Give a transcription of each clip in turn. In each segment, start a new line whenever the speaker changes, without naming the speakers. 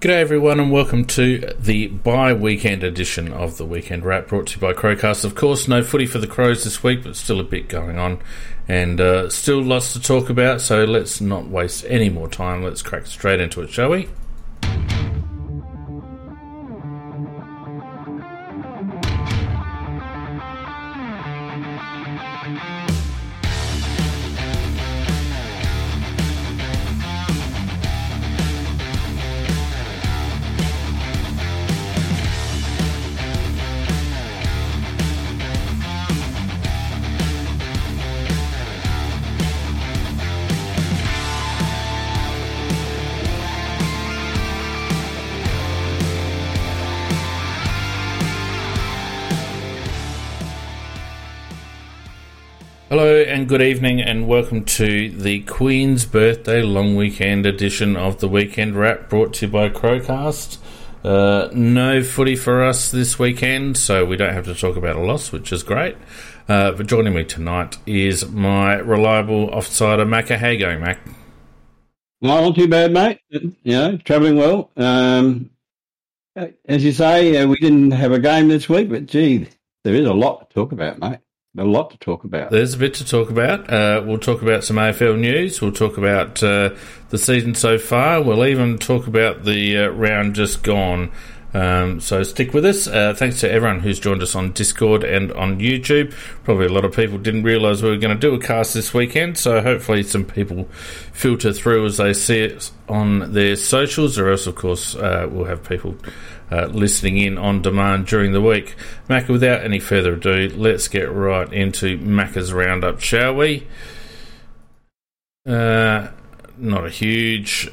G'day everyone and welcome to the bi-weekend edition of the Weekend Wrap brought to you by Crowcast. Of course, no footy for the Crows this week, but still a bit going on and uh, still lots to talk about, so let's not waste any more time. Let's crack straight into it, shall we? And good evening, and welcome to the Queen's Birthday Long Weekend edition of the Weekend Wrap brought to you by Crowcast. Uh, no footy for us this weekend, so we don't have to talk about a loss, which is great. Uh, but joining me tonight is my reliable offsider, Macca. How you going, Mac?
Well, not too bad, mate. You know, travelling well. Um, as you say, uh, we didn't have a game this week, but gee, there is a lot to talk about, mate a lot to talk about.
There's a bit to talk about. Uh, we'll talk about some AFL news. We'll talk about uh, the season so far. We'll even talk about the uh, round just gone. Um, so stick with us. Uh, thanks to everyone who's joined us on Discord and on YouTube. Probably a lot of people didn't realise we were going to do a cast this weekend, so hopefully some people filter through as they see it on their socials, or else, of course, uh, we'll have people uh, listening in on demand during the week. Macca, without any further ado, let's get right into Macca's roundup, shall we? Uh, not a huge.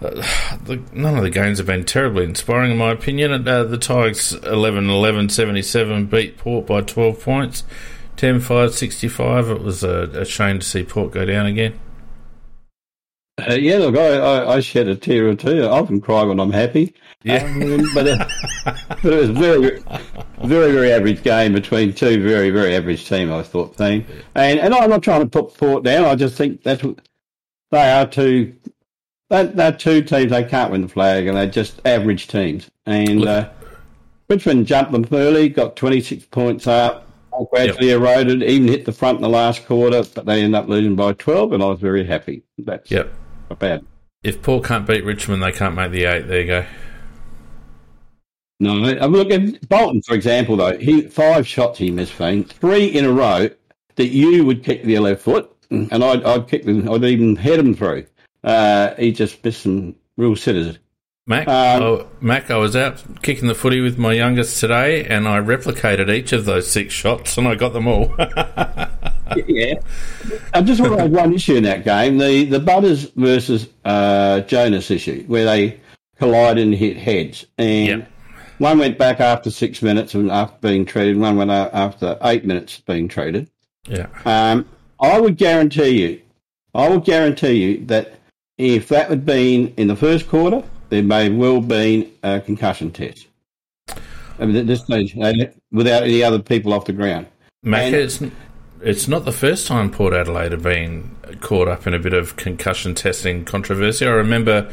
The, none of the games have been terribly inspiring, in my opinion. Uh, the Tigers 11 11 77 beat Port by 12 points, 10 5 65. It was a, a shame to see Port go down again.
Uh, yeah, look, I, I, I, shed a tear or two. I often cry when I'm happy.
Yeah, um,
but, uh, but it was very, very, very average game between two very, very average teams. I thought, team, and and I'm not trying to put Port down. I just think that they are two, that they're two teams. They can't win the flag, and they're just average teams. And uh, Richmond jumped them early, got 26 points up. Gradually yep. eroded, even hit the front in the last quarter, but they ended up losing by 12, and I was very happy. That's
yep.
not bad.
If Port can't beat Richmond, they can't make the eight. There you go.
No, I mean, look at Bolton, for example, though. He five shots he missed, Fane, three in a row that you would kick the left foot, and I'd, I'd kick them, I'd even head him through. Uh, he just missed some real sitters.
Mac, um, oh, Mac, I was out kicking the footy with my youngest today, and I replicated each of those six shots, and I got them all.
yeah, I just want to have one issue in that game: the the Butters versus uh, Jonas issue, where they collide and hit heads, and yep. one went back after six minutes and after being treated, one went after eight minutes being treated.
Yeah,
um, I would guarantee you, I would guarantee you that if that had been in the first quarter there may well been a concussion test. I mean, at this stage, without any other people off the ground.
Mac, it's, it's not the first time Port Adelaide have been caught up in a bit of concussion testing controversy. I remember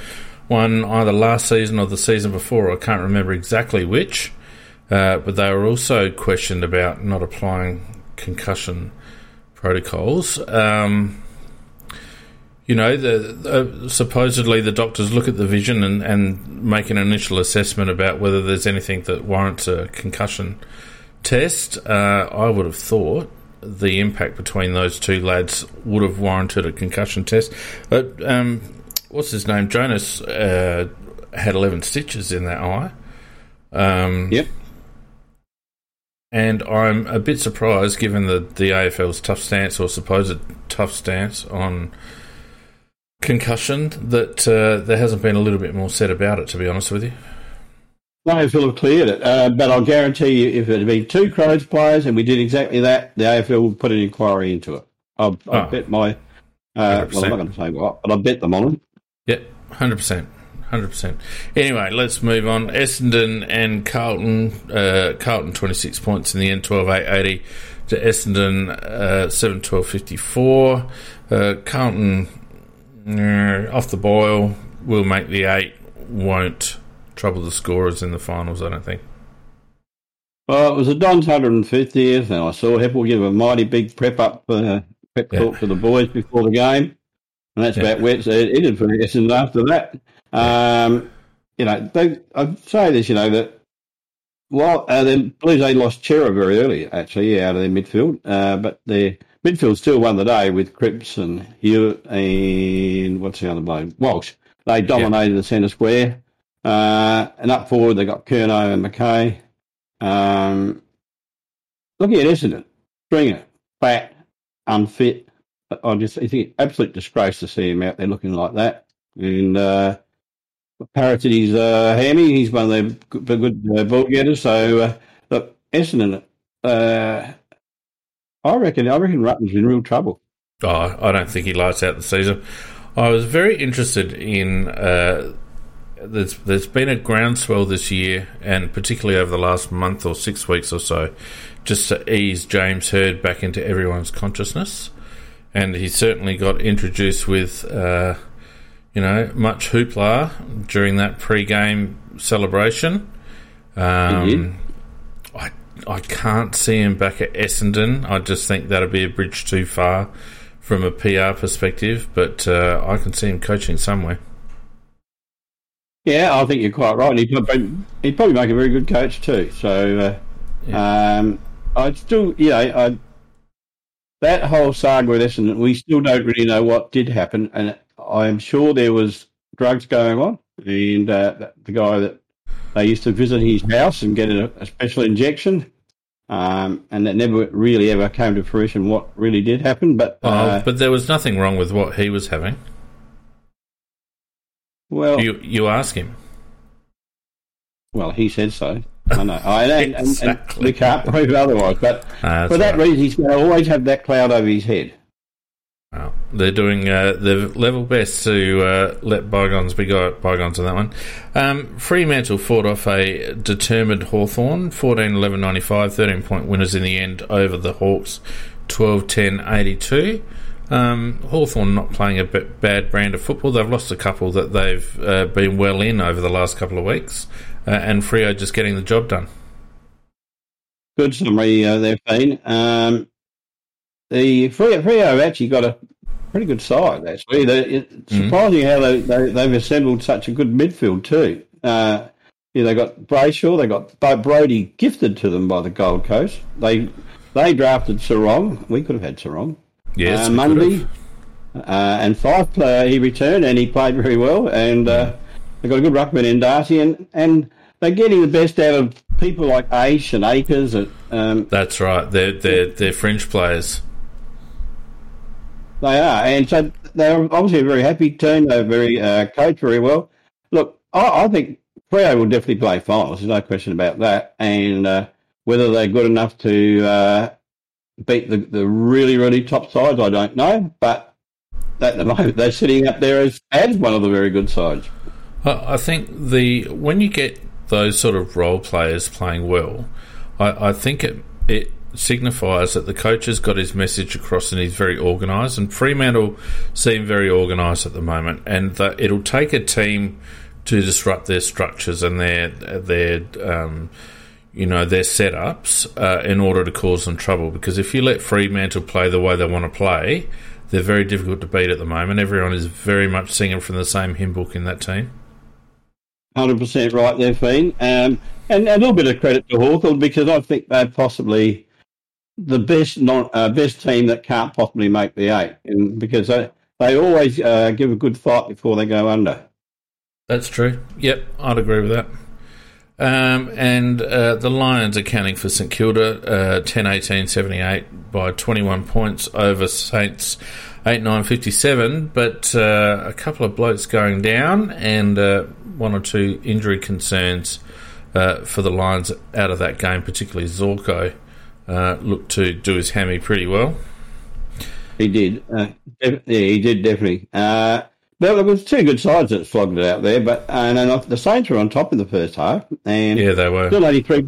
one either last season or the season before, I can't remember exactly which, uh, but they were also questioned about not applying concussion protocols. Um, you know, the, uh, supposedly the doctors look at the vision and, and make an initial assessment about whether there's anything that warrants a concussion test. Uh, I would have thought the impact between those two lads would have warranted a concussion test. But um, what's his name? Jonas uh, had 11 stitches in that eye. Um,
yep.
And I'm a bit surprised, given the, the AFL's tough stance or supposed tough stance on concussion that uh, there hasn't been a little bit more said about it, to be honest with you.
No, Phil have cleared it, uh, but I'll guarantee you, if it had been two Crows players and we did exactly that, the AFL would put an inquiry into it. I'll, I'll oh, bet my, uh, well, I'm not going to say what, but I'll bet them on it.
Yep, hundred percent. Hundred percent. Anyway, let's move on. Essendon and Carlton. Uh, Carlton twenty six points in the end, 12-8-80 to Essendon uh, 7-12-54. Uh, Carlton uh, off the boil, will make the eight won't trouble the scorers in the finals. I don't think.
Well, it was the Don's 150th, and I saw Heppell give a mighty big prep up, uh, prep yeah. talk to the boys before the game, and that's yeah. about where it ended for the Essendon after that. Um, you know, they, I'd say this, you know, that well, uh, the Blues they lost Cerra very early, actually, out of their midfield, uh, but their midfield still won the day with Cripps and Hewett and what's the other bloke? Walsh. They dominated the centre square. Uh, and up forward, they got Curnow and McKay. Um, looking at Essendon, Stringer, fat, unfit. I just think it's absolute disgrace to see him out there looking like that. And uh, parroted his uh, hammy. He's one of the good, good uh, ball getters. So uh, look, Essendon. Uh, I reckon. I reckon Rutten's in real trouble.
Oh, I don't think he lights out the season. I was very interested in. Uh, there's there's been a groundswell this year, and particularly over the last month or six weeks or so, just to ease James Hird back into everyone's consciousness, and he certainly got introduced with. Uh, you know, much hoopla during that pre-game celebration. Um, I I can't see him back at Essendon. I just think that'd be a bridge too far from a PR perspective. But uh, I can see him coaching somewhere.
Yeah, I think you're quite right. He'd probably, he'd probably make a very good coach too. So, uh, yeah. um, I still, you know, I, that whole saga with Essendon, we still don't really know what did happen, and I'm sure there was drugs going on, and uh, the guy that they used to visit his house and get a, a special injection. Um, and that never really ever came to fruition what really did happen. But
uh, but there was nothing wrong with what he was having. Well, you you ask him.
Well, he said so. I know. I, and, exactly. and, and we can't prove otherwise. But uh, for that right. reason, he's going to always have that cloud over his head.
Well, they're doing uh, their level best to uh, let bygones be bygones on that one. Um, Fremantle fought off a determined Hawthorn, 14 11 95, 13 point winners in the end over the Hawks, 12 10 82. Um, Hawthorn not playing a bad brand of football. They've lost a couple that they've uh, been well in over the last couple of weeks, uh, and Freo just getting the job done.
Good summary uh, there, Fane. Um, the Freo, Freo actually got a pretty good side. Actually, it's mm-hmm. surprising how they, they have assembled such a good midfield too. Uh, yeah, they got Brayshaw, they got Brodie gifted to them by the Gold Coast. They they drafted Serong. We could have had Serong.
Yes,
uh, Mundy. Uh, and Fyfe uh, he returned and he played very well. And uh, they got a good ruckman in Darcy, and, and they're getting the best out of people like Aish and Acres. At, um,
That's right. They're they're they're fringe players.
They are, and so they're obviously a very happy team. They're very uh, coached very well. Look, I, I think Freo will definitely play finals. There's no question about that. And uh, whether they're good enough to uh, beat the, the really, really top sides, I don't know. But at the moment, they're sitting up there as, as one of the very good sides.
I think the when you get those sort of role players playing well, I, I think it it signifies that the coach has got his message across and he's very organised. And Fremantle seem very organised at the moment, and that it'll take a team to disrupt their structures and their their um, you know their setups uh, in order to cause them trouble. Because if you let Fremantle play the way they want to play, they're very difficult to beat at the moment. Everyone is very much singing from the same hymn book in that team.
Hundred percent right there, Fiend. Um, and a little bit of credit to Hawthorn because I think they possibly the best non, uh, best team that can't possibly make the eight, and because they they always uh, give a good fight before they go under.
That's true. Yep, I'd agree with that. Um, and uh, the Lions accounting for St Kilda uh, 10 18 78 by 21 points over Saints 8 9 57. But uh, a couple of blokes going down and uh, one or two injury concerns uh, for the Lions out of that game, particularly Zorko uh, looked to do his hammy pretty well.
He did. Uh, yeah, he did definitely. Uh, but there was two good sides that flogged it out there. But and, and the Saints were on top in the first half, and
yeah, they were
still only three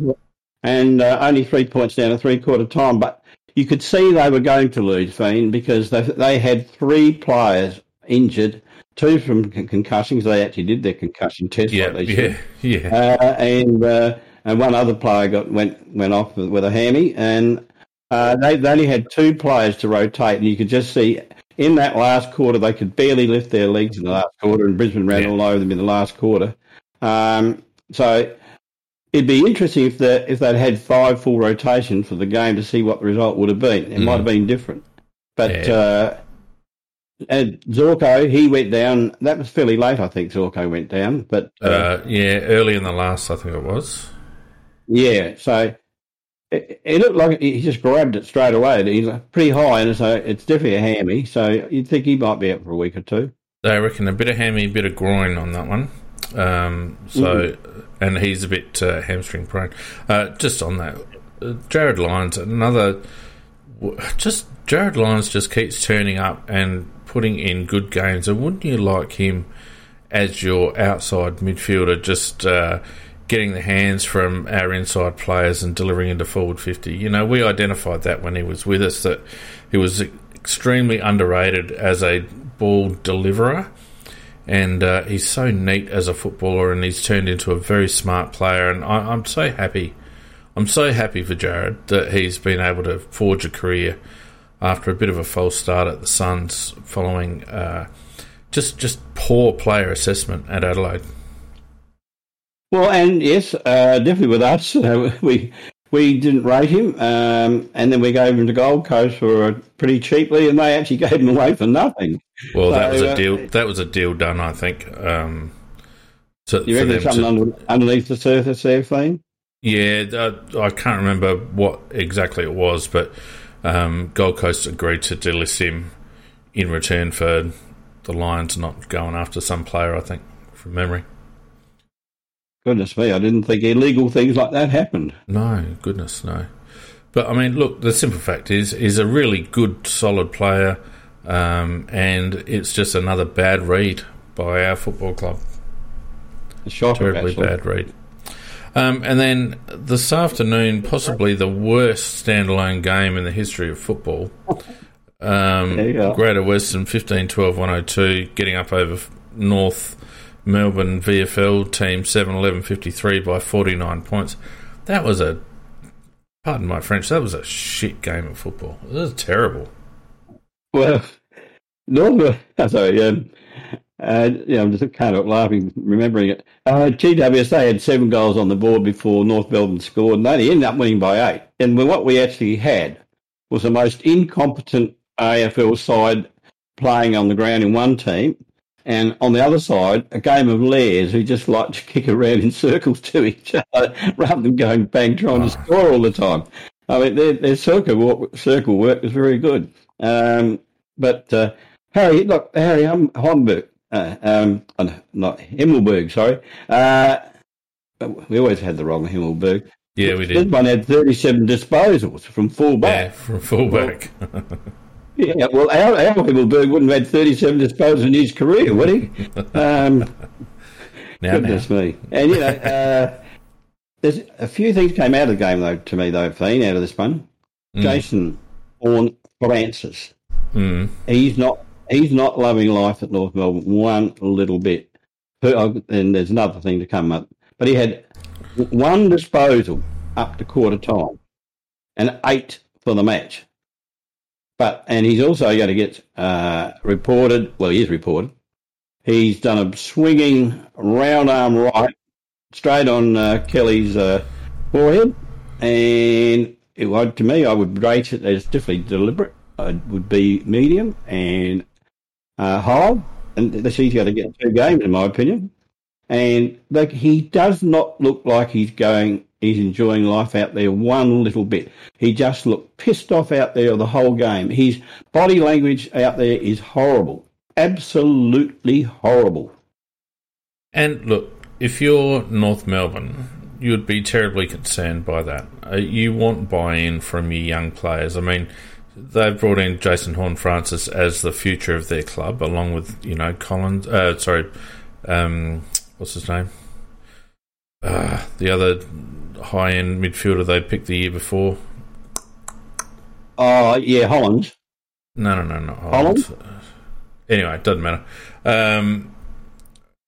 and uh, only three points down at three quarter time. But you could see they were going to lose, Fiend, because they they had three players injured two from con- concussions. They actually did their concussion test.
Yeah,
like
yeah, yeah.
Uh, and uh, and one other player got went went off with, a hammy, and uh, they, they only had two players to rotate, and you could just see in that last quarter they could barely lift their legs in the last quarter, and Brisbane ran
Yeah.
all over them in the last quarter. Um, so it'd be interesting if the if they'd had five full rotations for the game to see what the result would have been. It
Mm.
might have been different, but.
Yeah.
Uh, and Zorko, he went down. That was fairly late, I think. Zorko went down, but
Uh, yeah, early in the last, I think it was.
Yeah, so it, it looked like he just grabbed it straight away. He's pretty high, and so it's definitely a hammy. So you'd think he might be out for a week or two.
They reckon a bit of hammy, a bit of groin on that one. Um, so, and he's a bit uh, hamstring prone. Uh, just on that, uh, Jarrod Lyons, another. Just Jarrod Lyons just keeps turning up and putting in good games. And wouldn't you like him as your outside midfielder, just uh, getting the hands from our inside players and delivering into forward fifty? You know, we identified that when he was with us that he was extremely underrated as a ball deliverer and uh, he's so neat as a footballer, and he's turned into a very smart player. And I, I'm so happy. I'm so happy for Jarrod that he's been able to forge a career after a bit of a false start at the Suns, following uh, just just poor player assessment at Adelaide.
Well, and yes, uh, definitely with us, uh, we we didn't rate him, um, and then we gave him to Gold Coast for uh, pretty cheaply, and they actually gave him away for nothing.
Well, that was a
uh,
deal. That was a deal done, I think. Um, to,
You reckon something
to,
under, underneath the surface there, Fleen?
Yeah, uh, I can't remember what exactly it was, but um, Gold Coast agreed to delist him in return for the Lions not going after some player. I think from memory.
Goodness me, I didn't think illegal things like that happened.
No, goodness, no. But I mean, look, the simple fact is, he's a really good, solid player, um, and it's just another bad read by our football club.
A shocker,
terribly
actually.
bad read. Um, and then this afternoon, possibly the worst standalone game in the history of football. Um,
There you go.
Greater Western 15 12 102, getting up over North Melbourne VFL team 7 11 53 by 49 points. That was a, pardon my French, that was a shit game of football. It was terrible.
Well, North, sorry, um, uh, yeah, I'm just kind of laughing, remembering it. Uh, GWSA had seven goals on the board before North Melbourne scored, and they ended up winning by eight. And what we actually had was the most incompetent AFL side playing on the ground in one team, and on the other side, a game of layers who just like to kick around in circles to each other rather than going bang trying to score all the time. I mean, their, their circle work, circle work was very good. Um, but uh, Harry, look, Harry Hum- Homburg, uh, um, uh, not Himmelberg, sorry. Uh, we always had the wrong Himmelberg.
Yeah, we did.
This one had 37 disposals from full
Yeah,
back.
from fullback.
Yeah, well, our, our Himmelberg wouldn't have had 37 disposals in his career, would he? Um,
now, now.
Goodness me. And, you know, uh, there's a few things came out of the game, though, to me, though, Fiend, out of this one.
Mm.
Jason Orn Francis.
Mm.
He's not he's not loving life at North Melbourne one little bit. And there's another thing to come up. But he had one disposal up to quarter time and eight for the match. But and he's also going to get uh, reported. Well, he is reported. He's done a swinging round arm right straight on uh, Kelly's uh, forehead, and it, to me, I would rate it as definitely deliberate. It would be medium and uh, high, and this he's going to get two games, in my opinion. And like he does not look like he's going, he's enjoying life out there one little bit. He just looked pissed off out there the whole game. His body language out there is horrible, absolutely horrible.
And look, if you're North Melbourne, you'd be terribly concerned by that. Uh, you want buy-in from your young players. I mean, they've brought in Jason Horne-Francis as the future of their club, along with you know Collins. Uh, sorry, um, what's his name? Uh, the other high-end midfielder they picked the year before.
Oh yeah, Holland.
No, no, no, no.
Holland?
anyway, it doesn't matter. Um,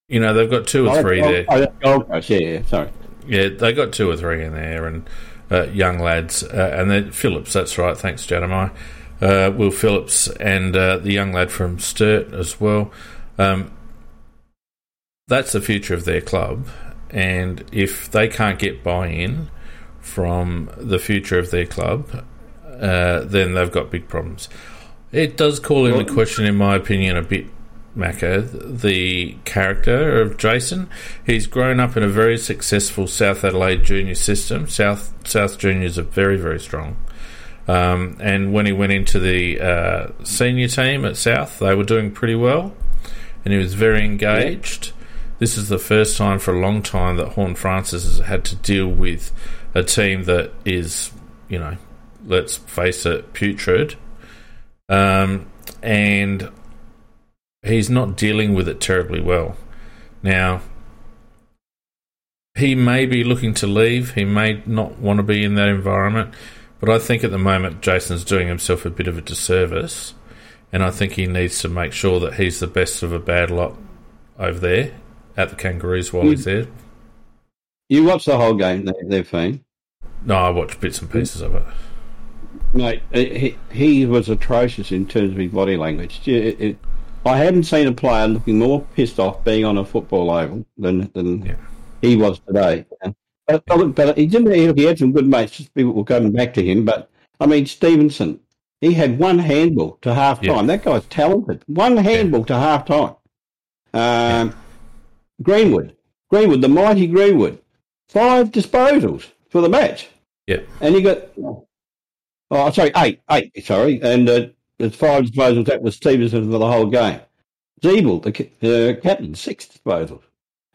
you know, they've got two or
Oh,
three
oh,
there.
oh, Gold Coast, yeah, yeah, sorry.
Yeah, they got two or three in there, and uh, young lads, uh, and then Phillips. That's right. Thanks, Jeremiah. Uh, Will Phillips and uh, the young lad from Sturt as well. Um, that's the future of their club, and if they can't get buy-in from the future of their club, uh, then they've got big problems. It does call into question, in my opinion, a bit Macca, the character of Jason. He's grown up in a very successful South Adelaide junior system. South South juniors are very very strong. Um, and when he went into the uh, senior team at South, they were doing pretty well, and he was very engaged. This is the first time for a long time that Horne-Francis has had to deal with a team that is, you know, let's face it, putrid. Um, and he's not dealing with it terribly well. Now, he may be looking to leave. He may not want to be in that environment. But I think at the moment, Jason's doing himself a bit of a disservice. And I think he needs to make sure that he's the best of a bad lot over there at the Kangaroos while he's there.
You watched the whole game, there, there Fiend.
No, I watched bits and pieces of it.
Mate, he, he was atrocious in terms of his body language. It- it- I haven't seen a player looking more pissed off being on a football oval than than
Yeah.
he was today. But, but, but he didn't. He, he had some good mates. Just people were coming back to him. But I mean, Stephenson, he had one handball to half time.
Yeah.
That guy's talented. One handball to half time. Um, Greenwood, Greenwood, the mighty Greenwood, five disposals for the match.
Yeah.
And you got, oh, sorry, eight, eight, sorry. And uh, there's five disposals. That was Stephenson for the whole game. Ziebell, the uh, captain, six disposals.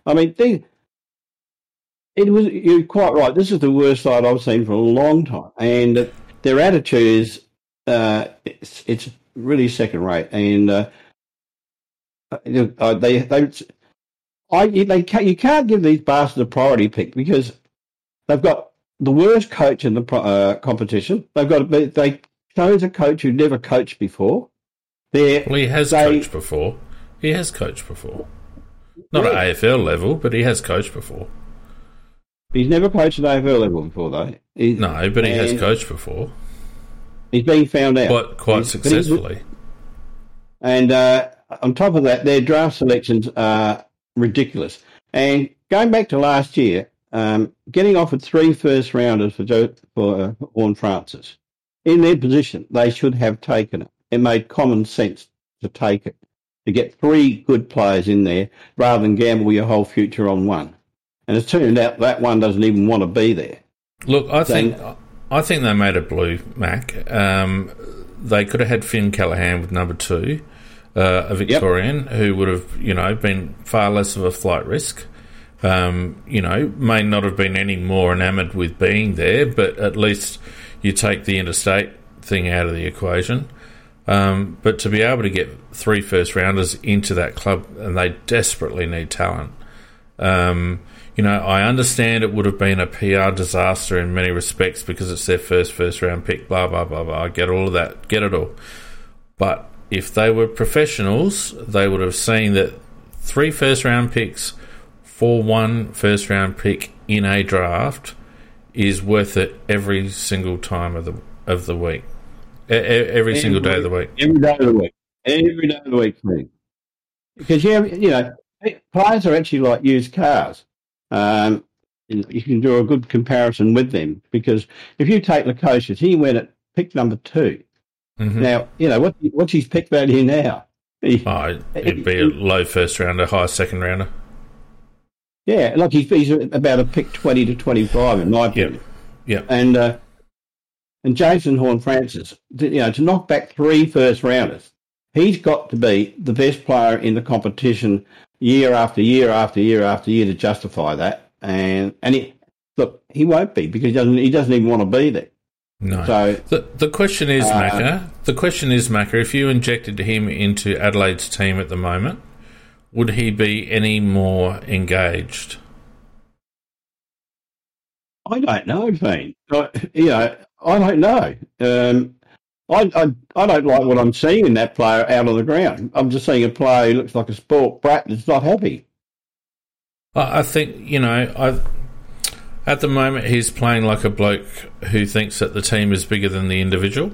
I mean, they, it was, you're quite right. This is the worst side I've seen for a long time. And uh, their attitude is, uh, it's, it's really second rate. And uh, uh, they, they, I, they can't, you can't give these bastards a priority pick because they've got the worst coach in the uh, competition. They've got a, they chose a coach who never coached before. They're,
Well, he has
They-
coached before. He has coached before. Not at AFL level, but he has coached before.
he's never coached at AFL level before, though. He,
No, but he has coached before.
He's being found out.
Quite, quite
he's-
successfully.
And uh, on top of that, their draft selections are ridiculous. And going back to last year, um, getting offered three first rounders for Joe, for uh, Horne-Francis in their position, they should have taken it. It made common sense to take it to get three good players in there rather than gamble your whole future on one. And it's turned out that one doesn't even want to be there.
Look, I think I think they made a blue Mac. Um, they could have had Finn Callaghan with number two, uh, a Victorian who would have, you know, been far less of a flight risk. Um, you know, may not have been any more enamoured with being there, but at least you take the interstate thing out of the equation. Um, but to be able to get three first rounders into that club, and they desperately need talent. Um, you know, I understand it would have been a PR disaster in many respects because it's their first first round pick. Blah blah blah blah. I get all of that. Get it all. But if they were professionals, they would have seen that three first round picks for one first round pick in a draft is worth it every single time of the of the week, E- e- every single day of the week.
Every day of the week. Every day of the week. Because you, have, you know, players are actually like used cars. Um, you can do a good comparison with them because if you take Lukosius, he went at pick number 2
Mhm.
Now, you know what? What's his pick value now? He-
Oh, it'd be a low first rounder, high second rounder.
yeah, like he's, he's about a pick twenty to twenty-five in my opinion.
Yeah.
And uh, and Jason Horne-Francis, you know, to knock back three first rounders, he's got to be the best player in the competition year after year after year after year to justify that. And and he, look, he won't be because he doesn't he doesn't even want to be there.
No.
So
The the question is,
Uh,
Macca. The question is, Macca. If you injected him into Adelaide's team at the moment, would he be any more engaged?
I don't know, Fiend. I, you know, I don't know. Um, I, I, I don't like what I'm seeing in that player out on the ground. I'm just seeing a player who looks like a sport brat that's not happy.
I think you know, I at the moment he's playing like a bloke who thinks that the team is bigger than the individual.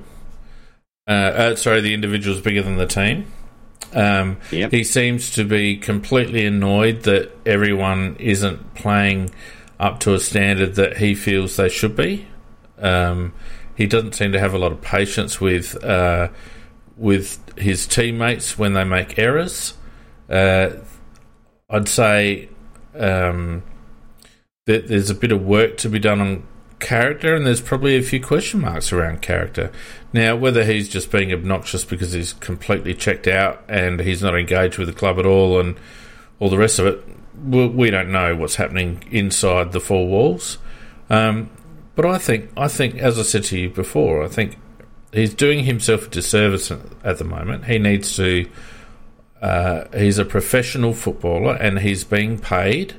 Uh, uh, sorry, the individual is bigger than the team. Um, yep. He seems to be completely annoyed that everyone isn't playing up to a standard that he feels they should be. Um, he doesn't seem to have a lot of patience with uh, with his teammates when they make errors. Uh, I'd say um, that there's a bit of work to be done on character, and there's probably a few question marks around character. Now, whether he's just being obnoxious because he's completely checked out and he's not engaged with the club at all, and all the rest of it, we don't know what's happening inside the four walls. Um, but I think, I think, as I said to you before, I think he's doing himself a disservice at the moment. He needs to. Uh, he's a professional footballer, and he's being paid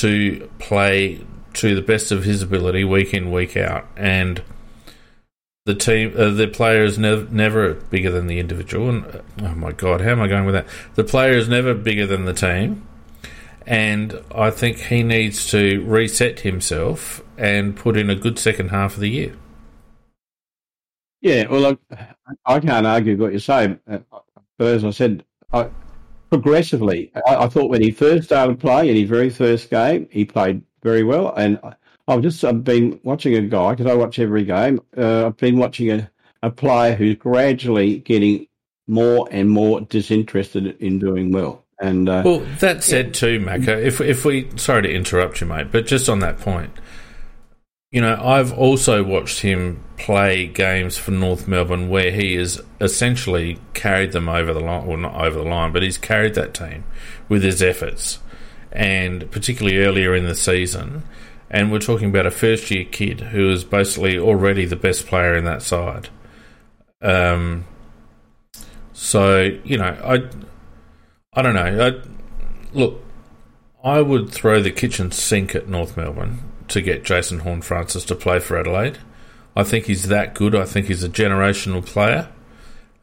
to play to the best of his ability week in week out, and the team, uh, the player is nev- never bigger than the individual. And uh, oh my god, how am I going with that? The player is never bigger than the team, and I think he needs to reset himself and put in a good second half of the year.
Yeah, well, I, I can't argue what you say, uh, but as I said, I, progressively, I, I, thought when he first started playing in his very first game, he played very well. And I've just I've been watching a guy because I watch every game. Uh, I've been watching a, a player who's gradually getting more and more disinterested in doing well. And uh,
well, that said too, Macca. If if we sorry to interrupt you, mate, but just on that point, you know, I've also watched him play games for North Melbourne where he has essentially carried them over the line, well, not over the line, but he's carried that team with his efforts and particularly earlier in the season. And we're talking about a first year kid who is basically already the best player in that side. Um, so you know, I, I don't know. I, look, I would throw the kitchen sink at North Melbourne to get Jason Horne-Francis to play for Adelaide. I think he's that good. I think he's a generational player.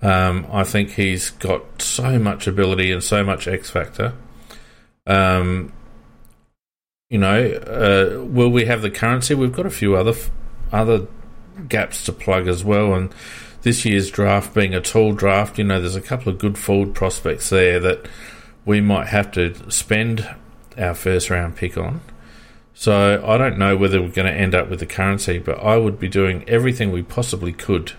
Um, I think he's got so much ability and so much X factor. Um, you know, uh, will we have the currency? We've got a few other other gaps to plug as well, and this year's draft being a tall draft, you know, there's a couple of good forward prospects there that we might have to spend our first round pick on. So I don't know whether we're going to end up with the currency, but I would be doing everything we possibly could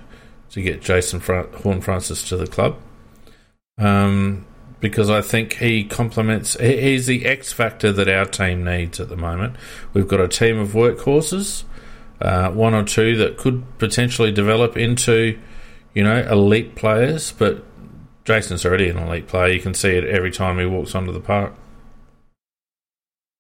to get Jason Horne-Francis to the club. Um, because I think he complements. He's the X factor that our team needs at the moment. We've got a team of workhorses, uh, one or two that could potentially develop into, you know, elite players. But Jason's already an elite player. You can see it every time he walks onto the park.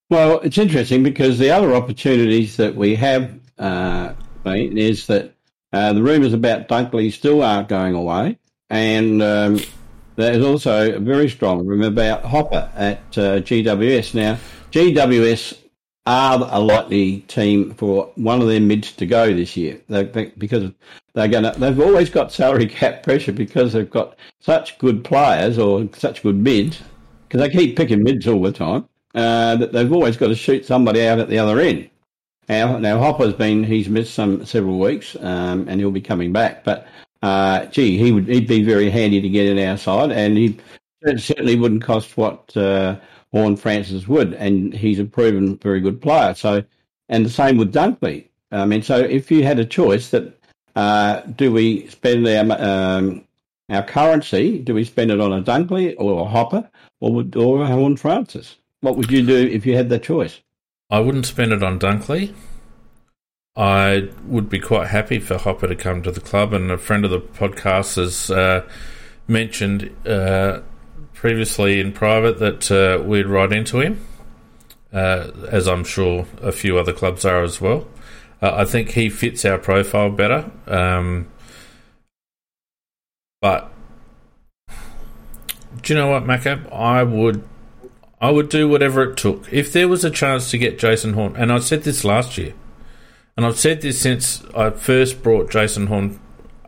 Well, it's interesting because the other opportunities that we have uh, is that uh, the rumours about Dunkley still aren't going away, and um, there's also a very strong rumour about Hopper at uh, GWS. Now, GWS are a likely team for one of their mids to go this year they, they, because they're going. They've always got salary cap pressure because they've got such good players or such good mids because they keep picking mids all the time uh, that they've always got to shoot somebody out at the other end. Now, now Hopper's been he's missed some several weeks um, and he'll be coming back, but uh, gee, he would he'd be very handy to get in our side, and he certainly wouldn't cost what uh, Horne-Francis would, and he's a proven very good player. So, and the same with Dunkley. I mean, so if you had a choice that uh, do we spend our um, our currency? Do we spend it on a Dunkley or a Hopper or or a Horne-Francis? What would you do if you had that choice?
I wouldn't spend it on Dunkley. I would be quite happy for Hopper to come to the club, and a friend of the podcast has uh, mentioned uh, previously in private that uh, we'd write into him, uh, as I'm sure a few other clubs are as well. Uh, I think he fits our profile better, um, but do you know what, Macca? I would. I would do whatever it took. If there was a chance to get Jason Horne, and I said this last year, and I've said this since I first brought Jason Horn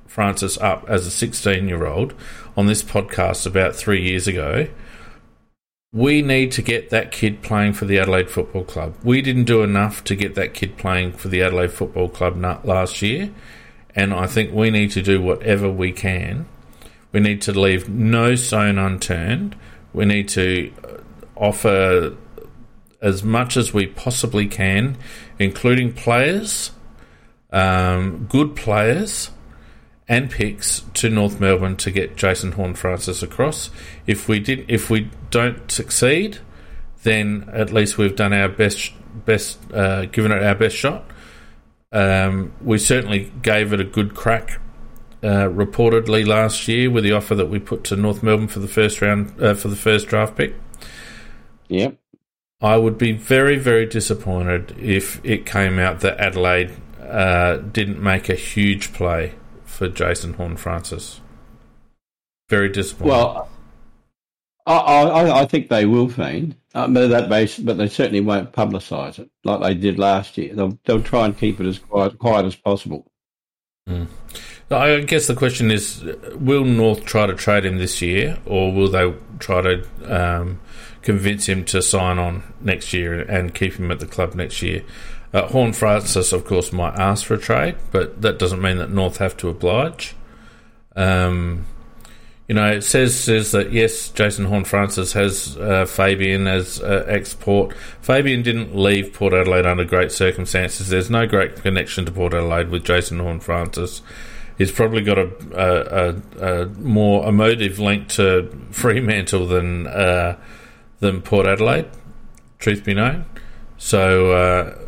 Francis up as a 16 year old on this podcast about three years ago, we need to get that kid playing for the Adelaide Football Club. We didn't do enough to get that kid playing for the Adelaide Football Club last year, and I think we need to do whatever we can. We need to leave no stone unturned. We need to offer as much as we possibly can, including players, um, good players, and picks to North Melbourne to get Jason Horne-Francis across. If we did, if we don't succeed, then at least we've done our best, best, uh, given it our best shot. Um, we certainly gave it a good crack. Uh, reportedly last year with the offer that we put to North Melbourne for the first round uh, for the first draft pick.
Yep.
I would be very, very disappointed if it came out that Adelaide uh, didn't make a huge play for Jason Horne-Francis. Very disappointed.
Well, I, I, I think they will, Fiend, uh, but that base, but they certainly won't publicise it like they did last year. They'll they'll try and keep it as quiet, quiet as possible.
Mm. I guess the question is: Will North try to trade him this year, or will they try to um, convince him to sign on next year and keep him at the club next year? Uh, Horne-Francis, of course, might ask for a trade, but that doesn't mean that North have to oblige. Um, you know, it says says that yes, Jason Horne-Francis has uh, Fabian as uh, export. Fabian didn't leave Port Adelaide under great circumstances. There's no great connection to Port Adelaide with Jason Horne-Francis. He's probably got a, a, a, a more emotive link to Fremantle than uh, than Port Adelaide. Truth be known, so uh,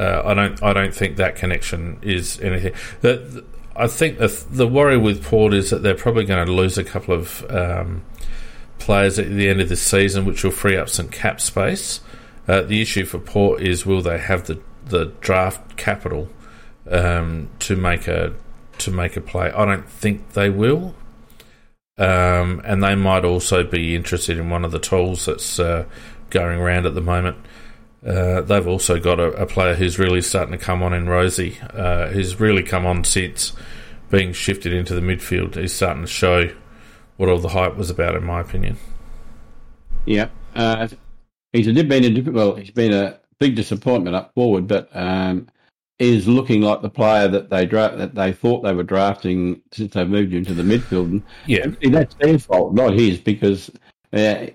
uh, I don't. I don't think that connection is anything. That I think the, the worry with Port is that they're probably going to lose a couple of um, players at the end of the season, which will free up some cap space. Uh, the issue for Port is will they have the the draft capital um, to make a to make a play? I don't think they will. Um, and they might also be interested in one of the tools that's uh, going around at the moment. Uh, they've also got a, a, player who's really starting to come on in Rozee, uh, who's really come on since being shifted into the midfield. He's starting to show what all the hype was about, in my opinion.
Yeah, uh, he's been a well, he's been a big disappointment up forward, but um, is looking like the player that they dra- that they thought they were drafting since they moved into the midfield. And
yeah,
that's their fault, not his, because. Uh,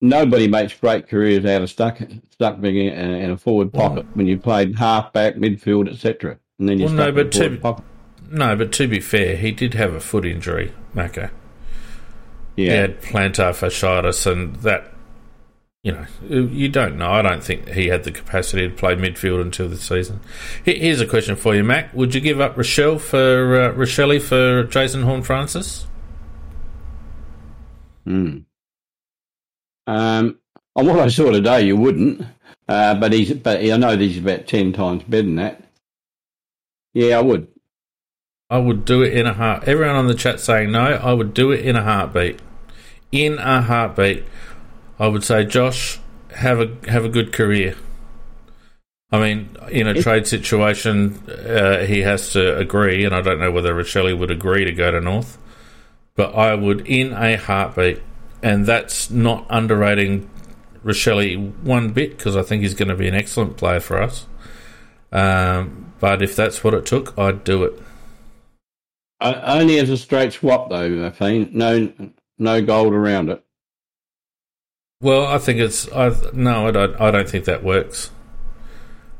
nobody makes great careers out of stuck stuck being in, in a forward pocket when you played half back, midfield, etc. And then you well, no, but to, pocket.
no, but to be fair, he did have a foot injury, Mako. Yeah. He had plantar fasciitis, and that you know you don't know. I don't think he had the capacity to play midfield until the season. Here's a question for you, Mac. Would you give up Rachele for uh, Rachele for Jason Horne-Francis?
Hmm. Um, on what I saw today, you wouldn't. Uh, but he's, but I know he's about ten times better than that. Yeah, I would.
I would do it in a heart. Everyone on the chat saying no. I would do it in a heartbeat. In a heartbeat, I would say, Josh, have a have a good career. I mean, in a trade situation, uh, he has to agree, and I don't know whether Rachele would agree to go to North, but I would, in a heartbeat, and that's not underrating Rachele one bit because I think he's going to be an excellent player for us. Um, but if that's what it took, I'd do it.
Uh, only as a straight swap, though, Fane. No, no gold around it.
Well, I think it's. I no, I don't. I don't think that works.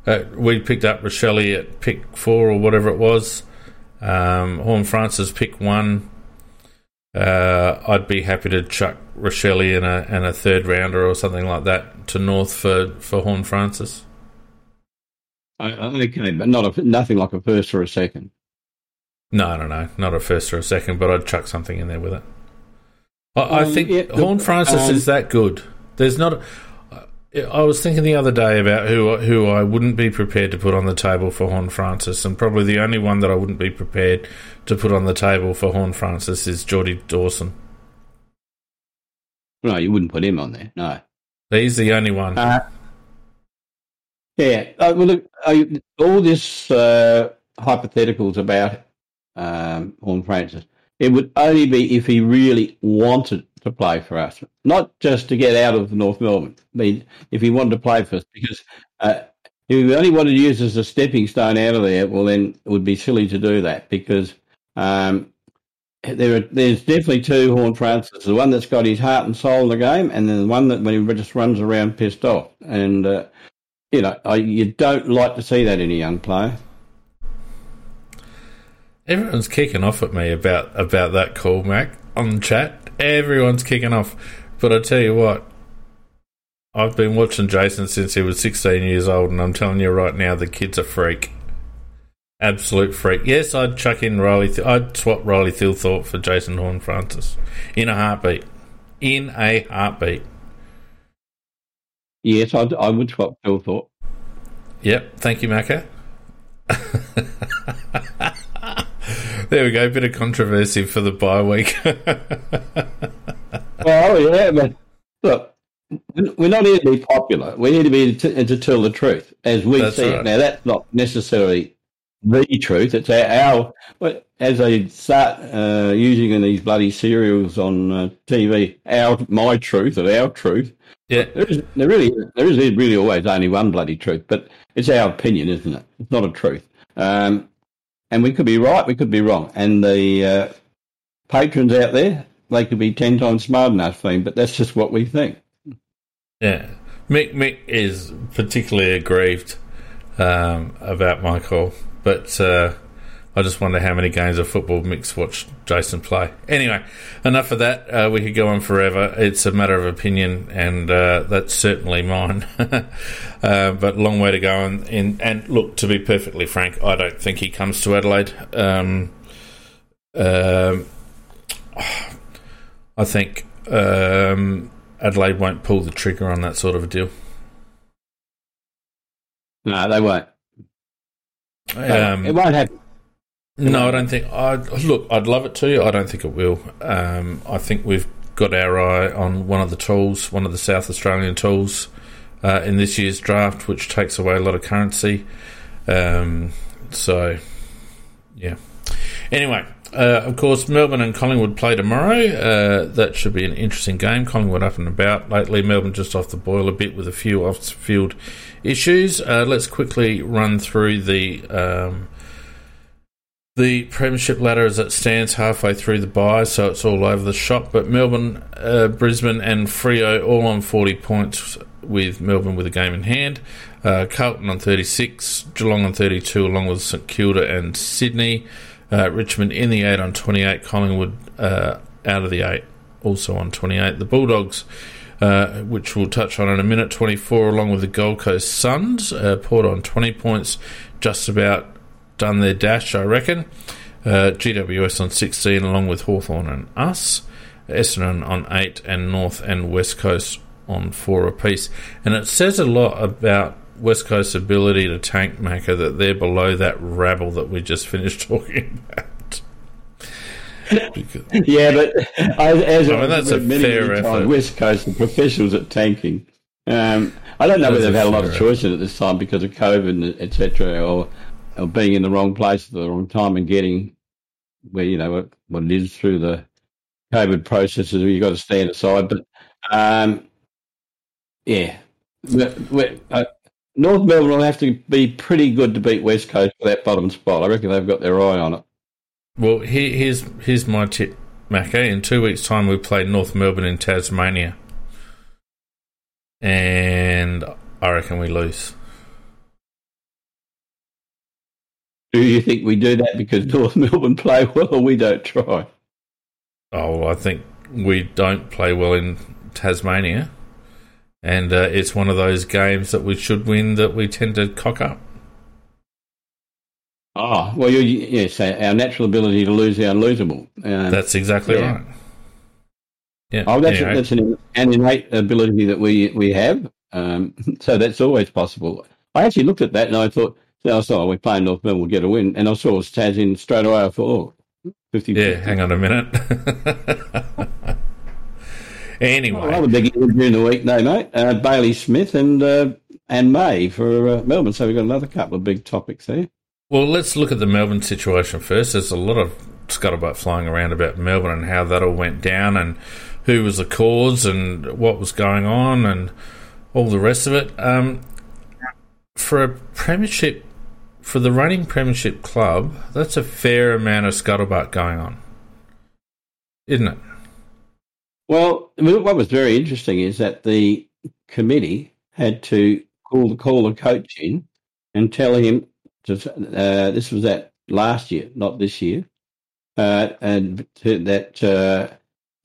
Uh, we picked up Rachele at pick four or whatever it was. Um, Horne-Francis pick one. Uh, I'd be happy to chuck Rachele and a and a third rounder or something like that to North for for Horne-Francis.
Okay, but not a, nothing like a first or a second.
No, no, no, not know, not a first or a second, but I'd chuck something in there with it. I, um, I think yeah, Horne-Francis um, is that good. There's not. I was thinking the other day about who who I wouldn't be prepared to put on the table for Horne-Francis, and probably the only one that I wouldn't be prepared to put on the table for Horne-Francis is Geordie Dawson.
No, you wouldn't put him on there. No,
he's the only one.
Uh, yeah, uh, well, look, all this uh, hypotheticals about um, Horne-Francis. It would only be if he really wanted to play for us, not just to get out of North Melbourne. I mean, if he wanted to play for us, because uh, if he only wanted to use us as a stepping stone out of there, well, then it would be silly to do that because um, there are, there's definitely two Horne-Francis. The one that's got his heart and soul in the game, and then the one that when he just runs around pissed off. And uh, you know, I, you don't like to see that in a young player.
Everyone's kicking off at me about about that call, Mac, on chat. Everyone's kicking off, but I tell you what, I've been watching Jason since he was 16 years old, and I'm telling you right now, the kid's a freak. Absolute freak. Yes, I'd chuck in Riley. Th- I'd swap Riley Thilthorpe for Jason Horne-Francis in a heartbeat. In a heartbeat.
Yes, I'd, I would swap Thilthorpe.
Yep. Thank you, Macca. there we go. A bit of controversy for the bye week.
well, yeah, but look, we're not here to be popular. We need to be to, to tell the truth as we that's see right. it. Now, that's not necessarily the truth. It's our, our as they start uh, using in these bloody serials on uh, TV, our my truth or our truth.
Yeah,
there is there really there is really always only one bloody truth, but it's our opinion, isn't it? It's not a truth. Um, and we could be right, we could be wrong. And the uh, patrons out there, they could be 10 times smarter than us, but that's just what we think.
Yeah. Mick, Mick is particularly aggrieved um, about Michael, but uh, I just wonder how many games of football Mick's watched Jason play. Anyway, enough of that. Uh, we could go on forever. It's a matter of opinion, and uh, that's certainly mine. uh, but long way to go. And, and, and, look, to be perfectly frank, I don't think he comes to Adelaide. Um, um I think um, Adelaide won't pull the trigger on that sort of a deal.
No, they won't. Um, it won't happen.
No, I don't think. I look. I'd love it to. I don't think it will. Um, I think we've got our eye on one of the tools, one of the South Australian tools uh, in this year's draft, which takes away a lot of currency. Um, so, yeah. Anyway, uh, of course, Melbourne and Collingwood play tomorrow. Uh, that should be an interesting game. Collingwood up and about lately. Melbourne just off the boil a bit with a few off-field issues. Uh, let's quickly run through the. Um, the Premiership ladder as it stands halfway through the bye, so it's all over the shop. But Melbourne, uh, Brisbane, and Freo all on 40 points, with Melbourne with a game in hand. Uh, Carlton on 36, Geelong on 32, along with St Kilda and Sydney. Uh, Richmond in the 8 on 28, Collingwood uh, out of the 8, also on 28. The Bulldogs. Uh, which we'll touch on in a minute. 24, along with the Gold Coast Suns, uh, Port on 20 points, just about done their dash, I reckon. Uh, GWS on 16, along with Hawthorn and us. Essendon on 8, and North and West Coast on 4 apiece. And it says a lot about West Coast's ability to tank Macca that they're below that rabble that we just finished talking about.
yeah, but as, as I mean, that's a many, fair many effort. West Coast are professionals at tanking. Um, I don't know whether they've had a lot of choice at this time because of COVID, etc., or or being in the wrong place at the wrong time and getting where you know what, what it is through the COVID processes you've got to stand aside. But um, yeah, we're, uh, North Melbourne will have to be pretty good to beat West Coast for that bottom spot. I reckon they've got their eye on it.
Well, here's here's my tip, Macca. In two weeks' time, we play North Melbourne in Tasmania, and I reckon we lose.
Do you think we do that because North Melbourne play well or we don't try?
Oh, I think we don't play well in Tasmania. And uh, it's one of those games that we should win that we tend to cock up.
Oh, well, you yes, our natural ability to lose the unlosable.
Um, that's exactly yeah. right.
Yeah. Oh, that's, anyway. that's an, an, innate ability that we, we have. Um, so that's always possible. I actually looked at that and I thought, I saw we're playing North Melbourne, we'll get a win. And I saw Taz in straight away. I thought, oh, 50
Yeah, hang on a minute. anyway.
Well, other big during the week, no, mate. Uh, Bailey Smith and uh, and May for uh, Melbourne. So we've got another couple of big topics there.
Well, let's look at the Melbourne situation first. There's a lot of scuttlebutt flying around about Melbourne and how that all went down and who was the cause and what was going on and all the rest of it. Um, for a premiership, for the running premiership club, that's a fair amount of scuttlebutt going on, isn't it?
Well, what was very interesting is that the committee had to call the call the coach in and tell him to, uh, this was that last year, not this year, uh, and to, that uh,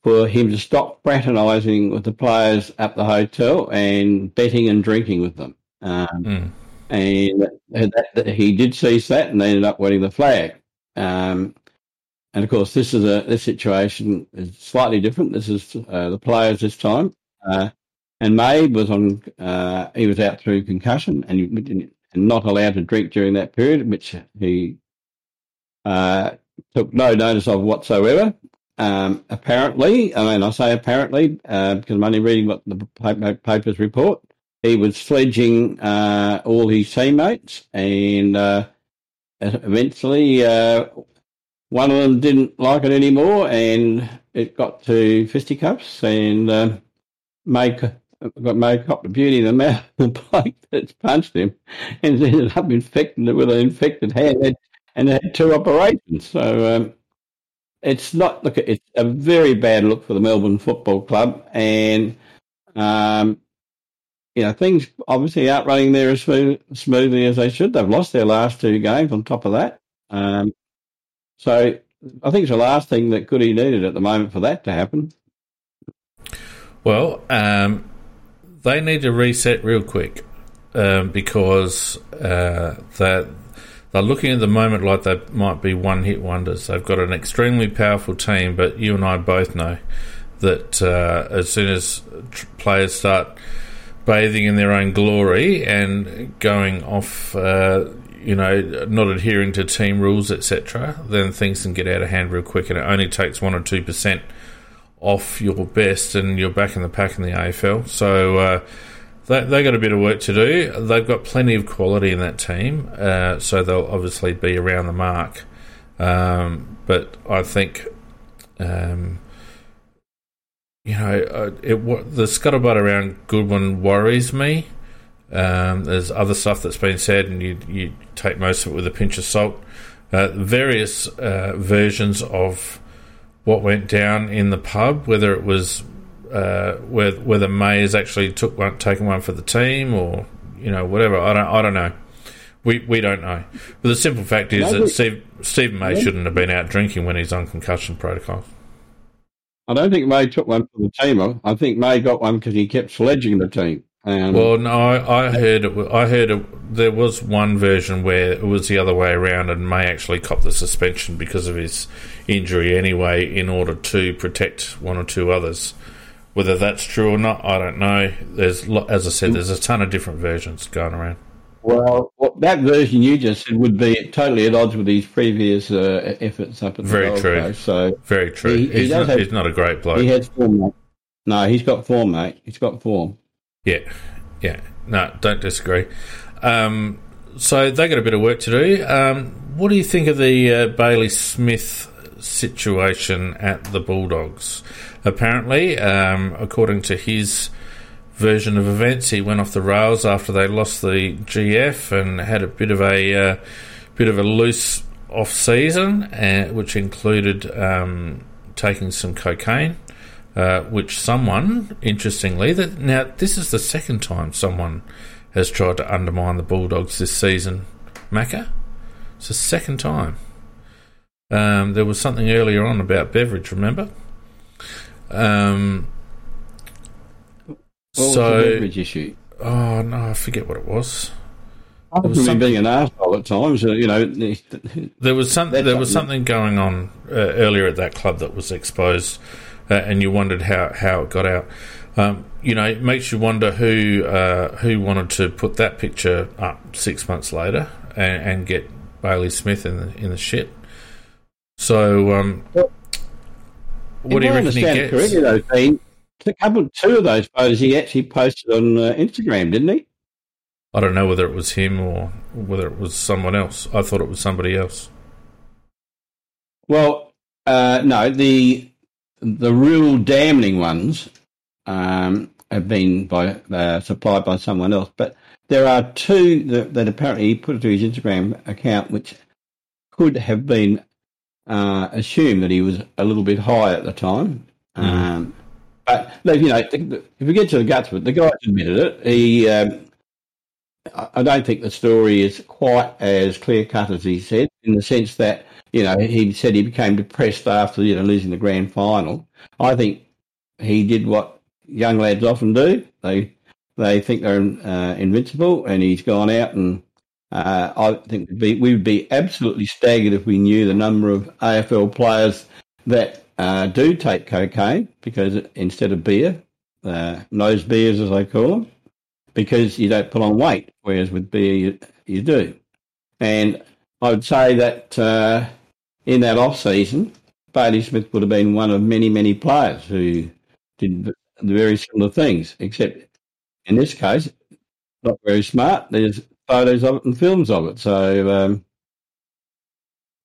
for him to stop fraternising with the players at the hotel and betting and drinking with them. Um, mm. And that, that, he did cease that, and they ended up winning the flag. Um, and of course, this is a this situation is slightly different. This is uh, the players this time. Uh, and May was on. Uh, he was out through concussion, and he, and not allowed to drink during that period, which he uh, took no notice of whatsoever. Um, apparently, I mean, I say apparently uh, because I'm only reading what the papers report. He was sledging uh, all his teammates, and uh, eventually, uh, one of them didn't like it anymore, and it got to fisticuffs, and uh, May got May cop the beauty in the mouth the bloke that's punched him and ended up infecting it with an infected hand and had two operations. So um, it's not look it's a very bad look for the Melbourne Football Club and um, you know things obviously aren't running there as smooth, smoothly as they should. They've lost their last two games on top of that. Um, so I think it's the last thing that Goody needed at the moment for that to happen.
Well, um, they need to reset real quick um, because uh, they're, they're looking at the moment like they might be one hit wonders. They've got an extremely powerful team, but you and I both know that uh, as soon as tr- players start bathing in their own glory and going off, uh, you know, not adhering to team rules, etc., then things can get out of hand real quick, and it only takes one or two percent off your best, and you're back in the pack in the AFL. So uh, they they got a bit of work to do. They've got plenty of quality in that team, uh, so they'll obviously be around the mark. Um, but I think. Um, you know, uh, it, the scuttlebutt around Goodwin worries me. Um, there's other stuff that's been said, and you you take most of it with a pinch of salt. Uh, various uh, versions of what went down in the pub, whether it was uh, whether, whether May has actually took one, taken one for the team, or you know whatever. I don't I don't know. We we don't know. But the simple fact is that Steve, Steven May shouldn't have been out drinking when he's on concussion protocol.
I don't think May took one for the team. I think May got one because he kept sledging the team.
Um, well, no, I, I heard it, I heard it, there was one version where it was the other way around, and May actually copped the suspension because of his injury anyway, in order to protect one or two others. Whether that's true or not, I don't know. There's, as I said, there's a ton of different versions going around.
Well, well that version you just said would be totally at odds with his previous uh, efforts up at the
Very true.
Coast. So
very true. He, he he's, not, have, he's not a great bloke.
He has form. Mate. No, he's got form, mate. He's got form.
Yeah, yeah. No, don't disagree. Um, so they got a bit of work to do. Um, what do you think of the uh, Bailey Smith situation at the Bulldogs? Apparently, um, according to his version of events, he went off the rails after they lost the GF and had a bit of a uh, bit of a loose off season, uh, which included um, taking some cocaine. Uh, which someone, interestingly, that now this is the second time someone has tried to undermine the Bulldogs this season. Macca, it's the second time. Um, there was something earlier on about beverage, remember? Um,
what so, was the beverage issue?
Oh no, I forget what it was.
Other than being an asshole at times, uh, you know.
There was some, There was something going on uh, earlier at that club that was exposed uh, and you wondered how, how it got out. Um, you know, it makes you wonder who uh, who wanted to put that picture up six months later and, and get Bailey Smith in the in the shit. So, um, what do you reckon he gets? Correctly,
though, Dean, a couple, two of those photos he actually posted on uh, Instagram, didn't he?
I don't know whether it was him or whether it was someone else. I thought it was somebody else.
Well, uh, no, the the real damning ones um, have been by uh, supplied by someone else, but there are two that, that apparently he put to his Instagram account, which could have been uh, assumed that he was a little bit high at the time. Mm. Um, but you know, if we get to the guts of it, the guy admitted it. He, um, I don't think the story is quite as clear cut as he said, in the sense that you know he said he became depressed after you know losing the grand final. I think he did what young lads often do. They they think they're uh, invincible, and he's gone out and uh, I think we would be absolutely staggered if we knew the number of AFL players that uh, do take cocaine because instead of beer, uh, nose beers as they call them, because you don't put on weight, whereas with beer you, you do. And I would say that uh, in that off season, Bailey Smith would have been one of many, many players who did very similar things, except in this case, not very smart. There's photos of it and films of it. So um,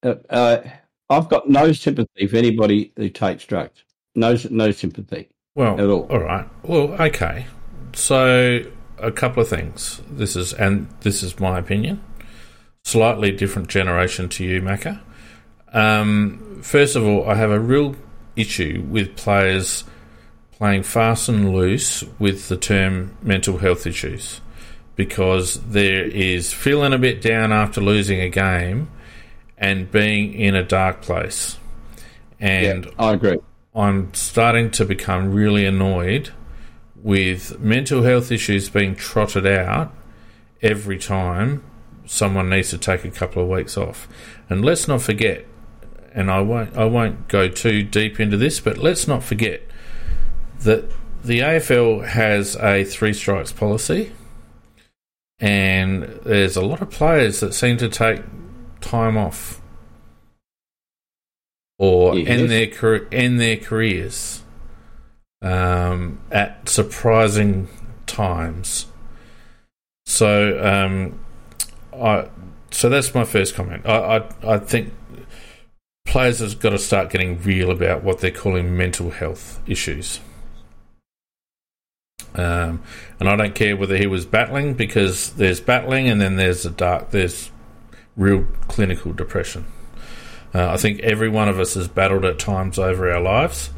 uh, uh, I've got no sympathy for anybody who takes drugs. No, no sympathy.
Well,
at all.
All right. Well, okay. So a couple of things. This is and this is my opinion. Slightly different generation to you, Macca. Um, first of all, I have a real issue with players playing fast and loose with the term mental health issues because there is feeling a bit down after losing a game and being in a dark place. And
yeah, I agree.
I'm starting to become really annoyed with mental health issues being trotted out every time someone needs to take a couple of weeks off. And let's not forget, and I won't I won't go too deep into this, but let's not forget that the AFL has a three strikes policy and there's a lot of players that seem to take time off or yes. end their end their careers um, at surprising times. So, um, I so that's my first comment. I, I I think players have got to start getting real about what they're calling mental health issues. Um, and I don't care whether he was battling because there's battling and then there's a dark, there's real clinical depression. Uh, I think every one of us has battled at times over our lives,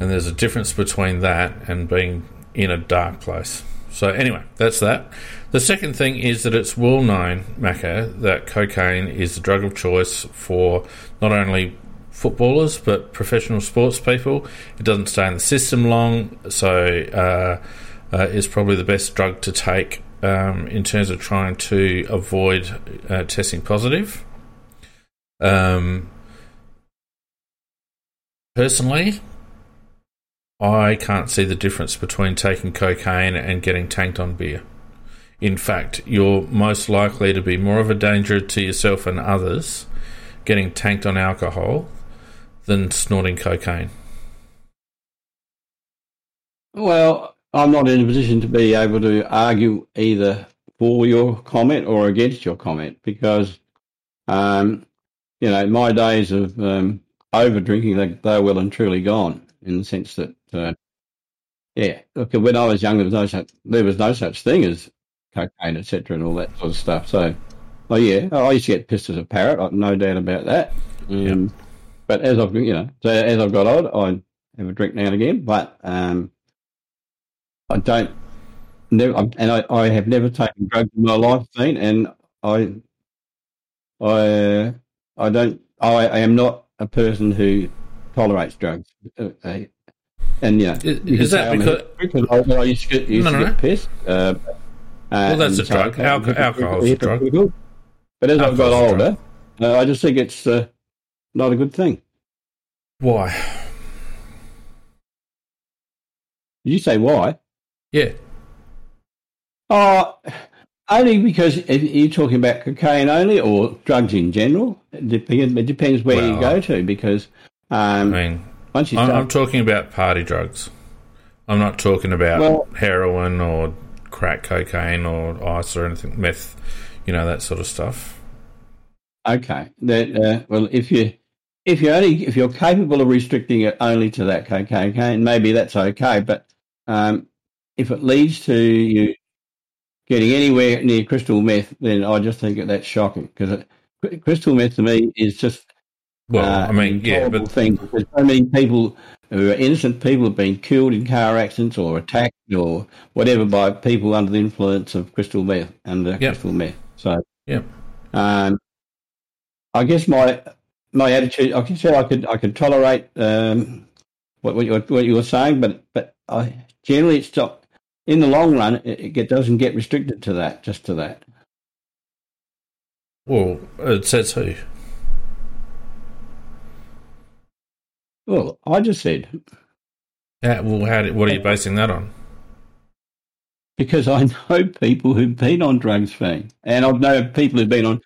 and there's a difference between that and being in a dark place. So, anyway, that's that. The second thing is that it's well known, Macca, that cocaine is the drug of choice for not only footballers but professional sports people. It doesn't stay in the system long, so uh, uh, is probably the best drug to take um, in terms of trying to avoid uh, testing positive. Um, personally, I can't see the difference between taking cocaine and getting tanked on beer. In fact, you're most likely to be more of a danger to yourself and others getting tanked on alcohol than snorting cocaine.
Well, I'm not in a position to be able to argue either for your comment or against your comment because, um, you know, my days of um, over drinking, they, they're well and truly gone in the sense that, uh, yeah, look, when I was young, there was no such, there was no such thing as cocaine, etc., and all that sort of stuff. So, oh yeah, I used to get pissed as a parrot, no doubt about that. Um, yep. But as I've, you know, so as I've got old, I have a drink now and again. But um, I don't, never, and I, I have never taken drugs in my life, Dean, and I, I, I don't, I, I am not a person who tolerates drugs. Uh, uh and yeah,
is, is that because,
I, I, used to get, used no, to no, get pissed. Uh,
well, that's a drug. Alcohol, alcohol is a drug.
But as I've got older, uh, I just think it's uh, not a good thing.
Why?
Did you say why?
Yeah.
Uh, only because you're talking about cocaine only or drugs in general. It depends, where well, you go to because. Um,
I mean, once you start, I'm, I'm, talking about party drugs. I'm not talking about well, heroin or crack cocaine or ice or anything, meth, you know, that sort of stuff.
Okay. That, uh, well, if you if you only if you're capable of restricting it only to that cocaine, maybe that's okay. But um, if it leads to you getting anywhere near crystal meth, then I just think that that's shocking because crystal meth to me is just
well, uh, I mean, yeah, but
thing because so many people who are innocent people have been killed in car accidents or attacked or whatever by people under the influence of crystal meth under yep. crystal meth. So,
yeah,
um, I guess my my attitude, I can say I could I could tolerate um, what what you what you were saying, but but I generally it's not in the long run it, it doesn't get restricted to that, just to that.
Well, it says who.
Well, I just said.
Yeah, well, how did, what are you basing that on?
Because I know people who've been on drugs, Fang, and I know people who've been on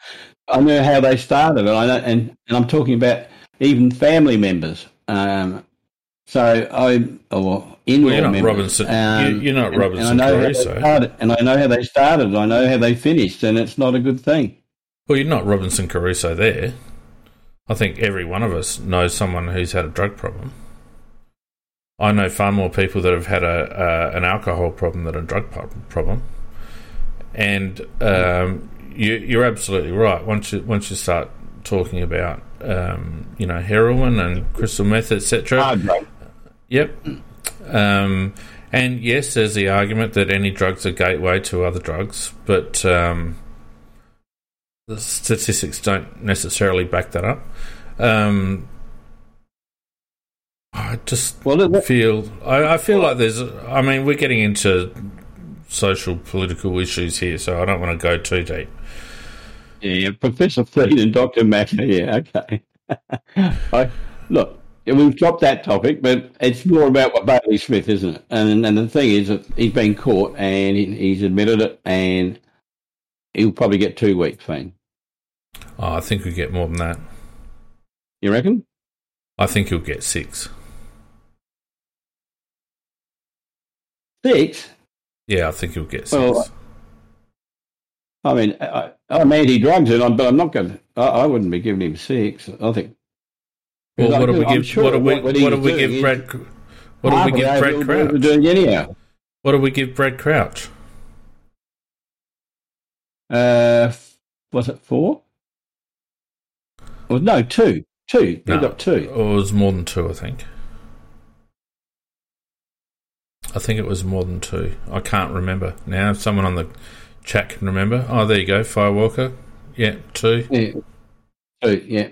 I know how they started, and I know, and, and I'm talking about even family members. Um, so I, or in
well, you're not
members,
Robinson. Um, you, are not Robinson
and, and Crusoe. Started, and I know how they started. I know how they finished, and it's not a good thing.
Well, you're not Robinson Crusoe there. I think every one of us knows someone who's had a drug problem. I know far more people that have had a uh, an alcohol problem than a drug problem. And um, you, are absolutely right. Once you once you start talking about um, you know heroin and crystal meth, etc. Yep. Um, and yes, there's the argument that any drugs are gateway to other drugs, but um, the statistics don't necessarily back that up. Um, I just well, feel I, I feel like there's. I mean, we're getting into social political issues here, so I don't want to go too deep.
Yeah, Professor Fleet and Dr. Macca. Yeah, okay. I, look, we've dropped that topic, but it's more about what Bailey Smith, isn't it? And and the thing is that he's been caught and he, he's admitted it, and he'll probably get two weeks, fine.
Oh, I think we get more than that.
You reckon?
I think he'll get six.
Six?
Yeah, I think he'll get six. Well,
I mean, I, am anti-drugs, and I'm, but I'm not going. to... I wouldn't be giving him six. I think.
Well, what do we give? Sure what do we? What, what do we give Brad? What do we give Brad Crouch? Doing anyhow. What do we give Brad Crouch?
Uh, was it four? Well, no, two. Two. No, got two.
It was more than two, I think. I think it was more than two. I can't remember now. If someone on the chat can remember. Oh, there you go, Firewalker. Yeah, two.
Yeah, two. Yeah.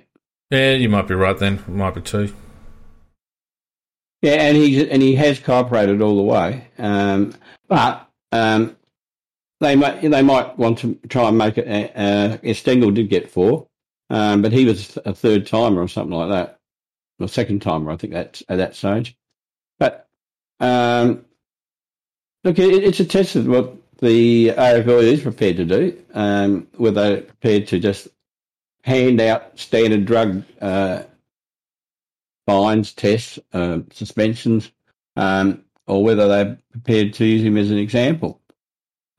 Yeah, you might be right. Then it might be two.
Yeah, and he and he has cooperated all the way. Um, but um, they might they might want to try and make it. Uh, uh Stengle did get four, um, but he was a third timer or something like that, or second timer, I think that's at that stage. But um, look, it, it's a test of what the AFL is prepared to do, um, whether they're prepared to just hand out standard drug uh, fines, tests, uh, suspensions, um, or whether they're prepared to use him as an example.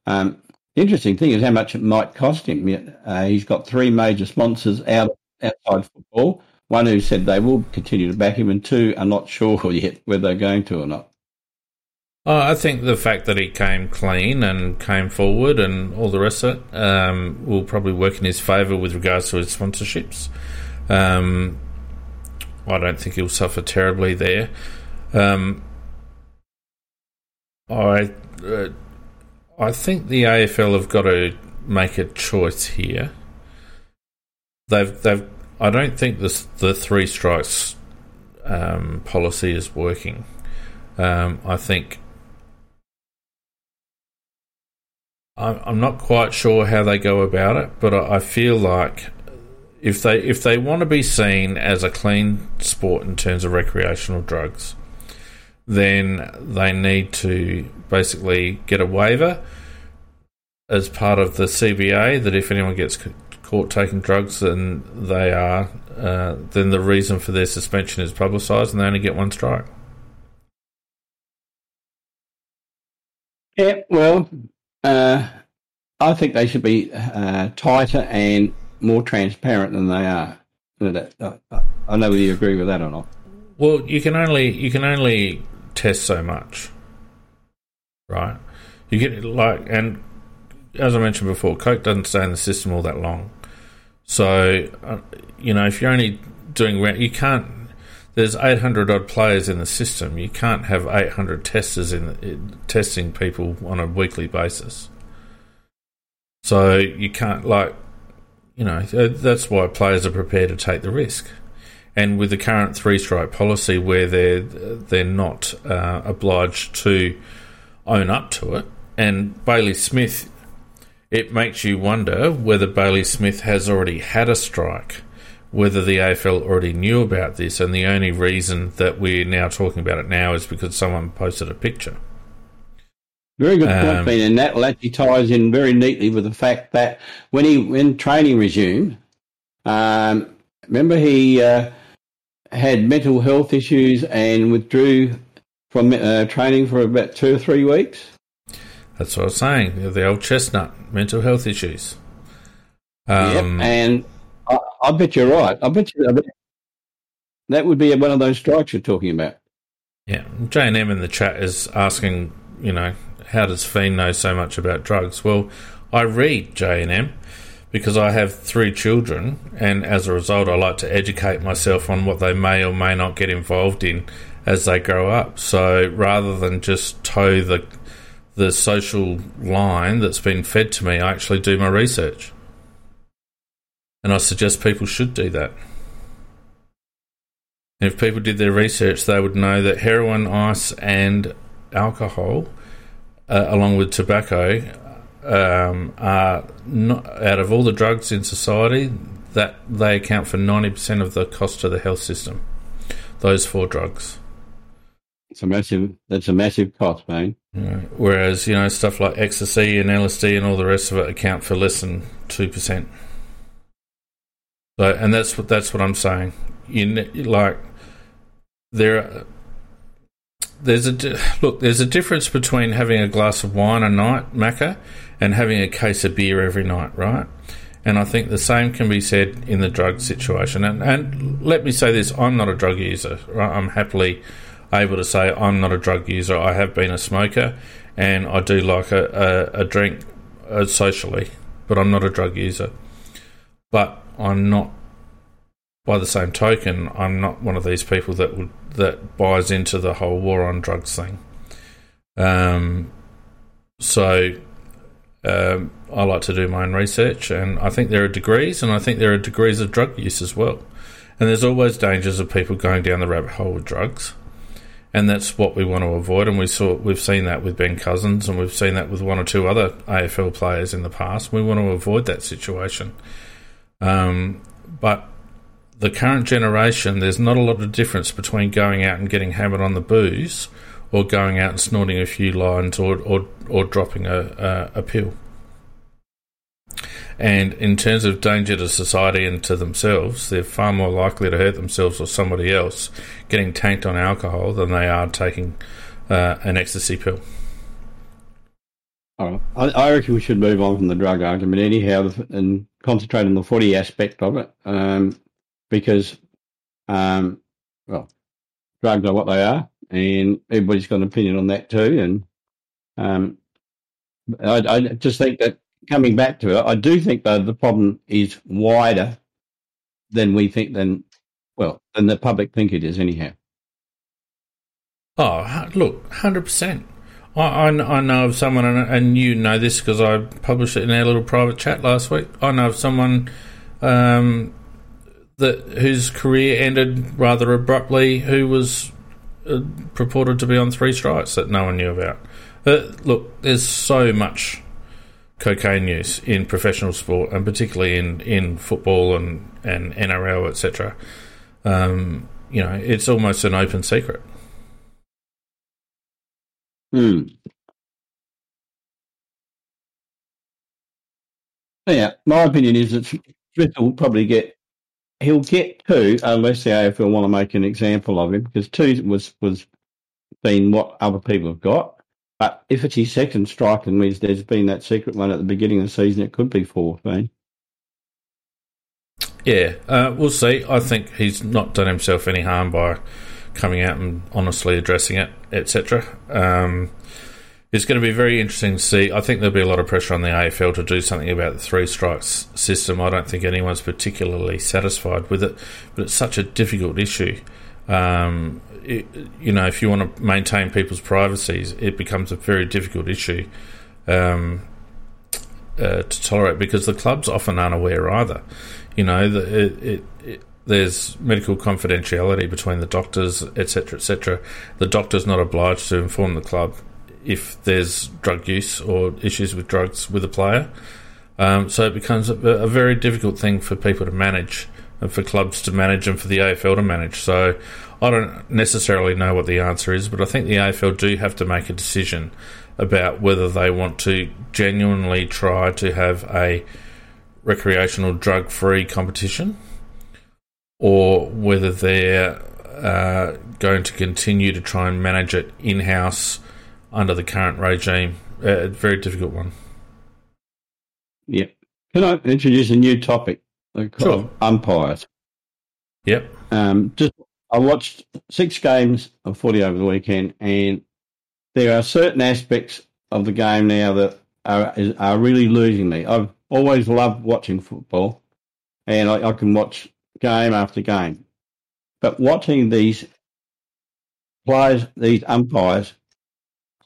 Um, interesting thing is how much it might cost him. Uh, he's got three major sponsors out outside football. One who said they will continue to back him, and two are not sure yet whether they're going to or not.
Oh, I think the fact that he came clean and came forward and all the rest of it um, will probably work in his favour with regards to his sponsorships. Um, I don't think he'll suffer terribly there. Um, I uh, I think the AFL have got to make a choice here. They've they've. I don't think the three strikes um, policy is working. Um, I think I'm not quite sure how they go about it, but I feel like if they if they want to be seen as a clean sport in terms of recreational drugs, then they need to basically get a waiver as part of the CBA that if anyone gets caught taking drugs, then they are uh, then the reason for their suspension is publicised, and they only get one strike.
Yeah, well, uh, I think they should be uh, tighter and more transparent than they are. I know whether you agree with that or not.
Well, you can only you can only test so much, right? You get like, and as I mentioned before, Coke doesn't stay in the system all that long. So, uh, you know, if you're only doing you can't. There's 800 odd players in the system. You can't have 800 testers in, in testing people on a weekly basis. So you can't like, you know, that's why players are prepared to take the risk. And with the current three strike policy, where they're they're not uh, obliged to own up to it, and Bailey Smith, it makes you wonder whether Bailey Smith has already had a strike, whether the AFL already knew about this, and the only reason that we're now talking about it now is because someone posted a picture.
Very good point, um, Ben, and that actually ties in very neatly with the fact that when he when training resumed, um, remember he uh, had mental health issues and withdrew from uh, training for about two or three weeks.
That's what I was saying. The old chestnut, mental health issues.
Um, yep, and I, bet you're right. I bet you I bet that would be one of those strikes you're talking about.
Yeah, J and M in the chat is asking, you know, how does Fiend know so much about drugs? Well, I read J and M because I have three children, and as a result, I like to educate myself on what they may or may not get involved in as they grow up. So rather than just toe the the social line that's been fed to me, I actually do my research, and I suggest people should do that. if people did their research, they would know that heroin, ice, and alcohol, uh, along with tobacco, um, are not, out of all the drugs in society, that they account for 90% of the cost to the health system. Those four drugs.
It's a massive. That's a massive cost, man.
whereas you know stuff like ecstasy and LSD and all the rest of it account for less than two percent. And that's what that's what I'm saying. Like there there's a look. There's a difference between having a glass of wine a night, Macca, and having a case of beer every night, right? And I think the same can be said in the drug situation. And, and let me say this: I'm not a drug user. Right? I'm happily able to say I'm not a drug user. I have been a smoker, and I do like a, a, a drink uh, socially, but I'm not a drug user. But I'm not by the same token, I'm not one of these people that would that buys into the whole war on drugs thing. Um, so um, I like to do my own research, and I think there are degrees, and I think there are degrees of drug use as well. And there's always dangers of people going down the rabbit hole with drugs, and that's what we want to avoid. And we saw we've seen that with Ben Cousins, and we've seen that with one or two other AFL players in the past. We want to avoid that situation. Um, but the current generation, there's not a lot of difference between going out and getting hammered on the booze or going out and snorting a few lines or, or, or dropping a, a, a pill. And in terms of danger to society and to themselves, they're far more likely to hurt themselves or somebody else getting tanked on alcohol than they are taking uh, an ecstasy pill.
I, I reckon we should move on from the drug argument anyhow and concentrate on the footy aspect of it. Um, because, um, well, drugs are what they are, and everybody's got an opinion on that too. And um, I, I just think that coming back to it, I do think though the problem is wider than we think than well than the public think it is anyhow.
Oh, look, hundred percent. I, I, I know of someone, and you know this because I published it in our little private chat last week. I know of someone um, that whose career ended rather abruptly, who was uh, purported to be on three strikes that no one knew about. Uh, look, there's so much cocaine use in professional sport, and particularly in, in football and, and NRL, etc. Um, you know, it's almost an open secret.
Hmm. Yeah, my opinion is that Smith will probably get he'll get two unless the AFL want to make an example of him because two was was been what other people have got. But if it's his second strike and there's been that secret one at the beginning of the season, it could be 14.
Yeah, uh, we'll see. I think he's not done himself any harm by coming out and honestly addressing it, etc. Um, it's going to be very interesting to see. I think there'll be a lot of pressure on the AFL to do something about the three strikes system. I don't think anyone's particularly satisfied with it, but it's such a difficult issue. Um, it, you know, if you want to maintain people's privacies, it becomes a very difficult issue um, uh, to tolerate because the clubs often aren't aware either. You know, the, it, it, there's medical confidentiality between the doctors, etc., etc. The doctor's not obliged to inform the club if there's drug use or issues with drugs with a player. Um, so it becomes a, a, very difficult thing for people to manage and for clubs to manage and for the AFL to manage. So I don't necessarily know what the answer is, but I think the AFL do have to make a decision about whether they want to genuinely try to have a recreational drug free competition or whether they're uh, going to continue to try and manage it in house under the current regime. A very difficult one.
Yep. Can I introduce a new topic? Sure. Umpires.
Yep.
Um, just I watched six games of footy over the weekend, and there are certain aspects of the game now that are are really losing me. I've always loved watching football, and I, I can watch game after game, but watching these players, these umpires,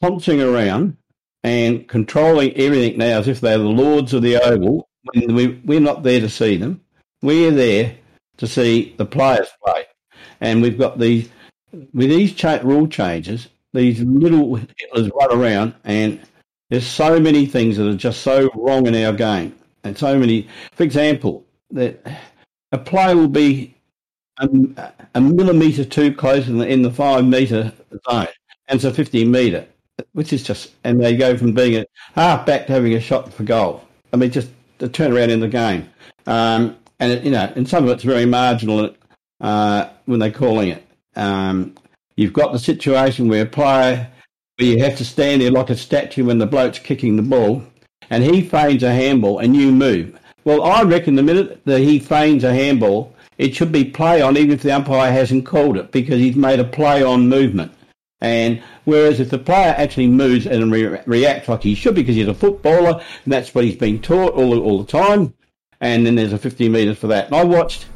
pouncing around and controlling everything now as if they're the lords of the oval. When we, we're not there to see them, we're there to see the players play and we've got these with these cha- rule changes. These little Hitlers run around, and there's so many things that are just so wrong in our game, and so many. For example, that a player will be a, a millimetre too close in the, in the five metre zone, and so 15 metre, which is just, and they go from being a half back to having a shot for goal. I mean, just the turnaround in the game. Um, and, it, you know, and some of it's very marginal, uh, when they're calling it. Um, you've got the situation where a player where you have to stand there like a statue when the bloke's kicking the ball, and he feigns a handball and you move. Well, I reckon the minute that he feigns a handball, it should be play on, even if the umpire hasn't called it, because he's made a play on movement. And whereas if the player actually moves and re- reacts like he should, because he's a footballer and that's what he's been taught all, all the time, and then there's a 50 metres for that. And I watched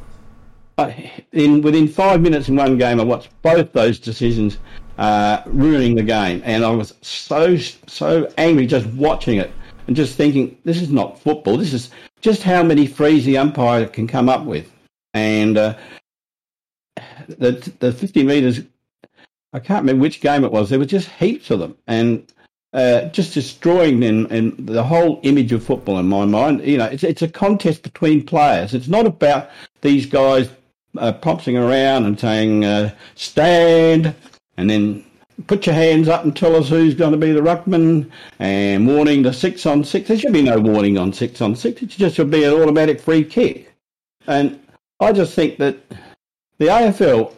in within five minutes in one game, I watched both those decisions uh, ruining the game, and I was so so angry just watching it and just thinking, this is not football. This is just how many frees the umpire can come up with, and uh, the the fifty meters. I can't remember which game it was. There were just heaps of them, and uh, just destroying in, in the whole image of football in my mind. You know, it's it's a contest between players. It's not about these guys uh, around and saying, uh, stand, and then put your hands up and tell us who's going to be the ruckman, and warning the six on six. There should be no warning on six on six. It just should be an automatic free kick. And I just think that the AFL,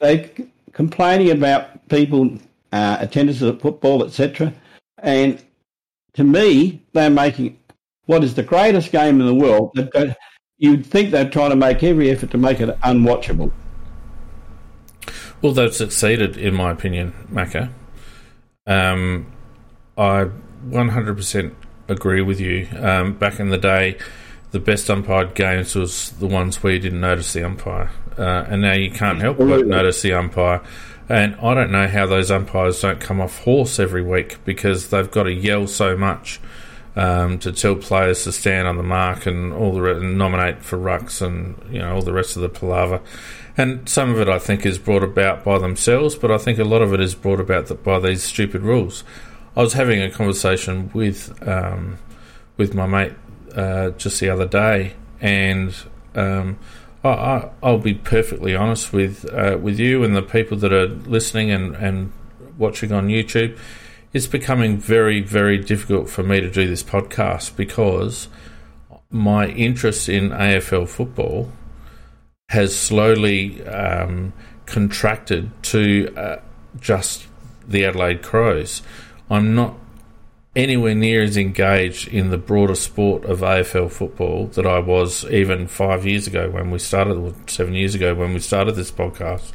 they complaining about people uh, attendance at football, etc. And to me, they're making what is the greatest game in the world. You'd think they're trying to make every effort to make it unwatchable.
Well, they've succeeded, in my opinion, Macca. Um, I 100% agree with you. Um, back in the day, the best umpired games was the ones where you didn't notice the umpire, uh, and now you can't help but notice the umpire. And I don't know how those umpires don't come off horse every week because they've got to yell so much um, to tell players to stand on the mark and all the re- and nominate for rucks and you know all the rest of the palaver. And some of it I think is brought about by themselves, but I think a lot of it is brought about by these stupid rules. I was having a conversation with um, with my mate uh, just the other day, and um, I, will be perfectly honest with uh, with you and the people that are listening and, and watching on YouTube it's becoming very, very difficult for me to do this podcast because my interest in AFL football has slowly um, contracted to uh, just the Adelaide Crows. I'm not anywhere near as engaged in the broader sport of AFL football that I was even five years ago when we started, or seven years ago when we started this podcast.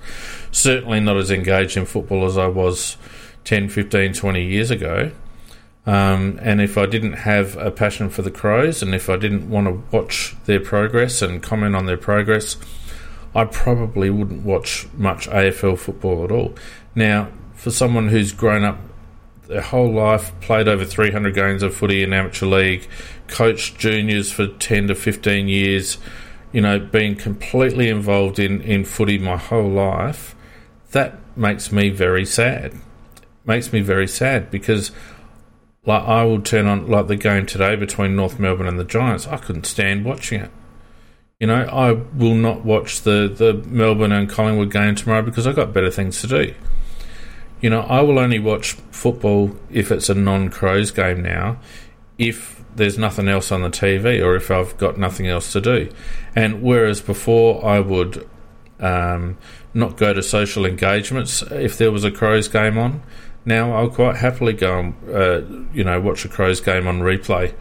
Certainly not as engaged in football as I was 10, 15, 20 years ago. Um, and if I didn't have a passion for the Crows and if I didn't want to watch their progress and comment on their progress, I probably wouldn't watch much AFL football at all. Now, for someone who's grown up their whole life, played over 300 games of footy in amateur league, coached juniors for 10 to 15 years, you know, been completely involved in, in footy my whole life, that makes me very sad. Makes me very sad because like I will turn on like the game today between North Melbourne and the Giants. I couldn't stand watching it. You know, I will not watch the, the Melbourne and Collingwood game tomorrow because I've got better things to do. You know, I will only watch football if it's a non Crows game now, if there's nothing else on the TV or if I've got nothing else to do. And whereas before I would um, not go to social engagements if there was a Crows game on, now I'll quite happily go and uh, you know watch a Crows game on replay.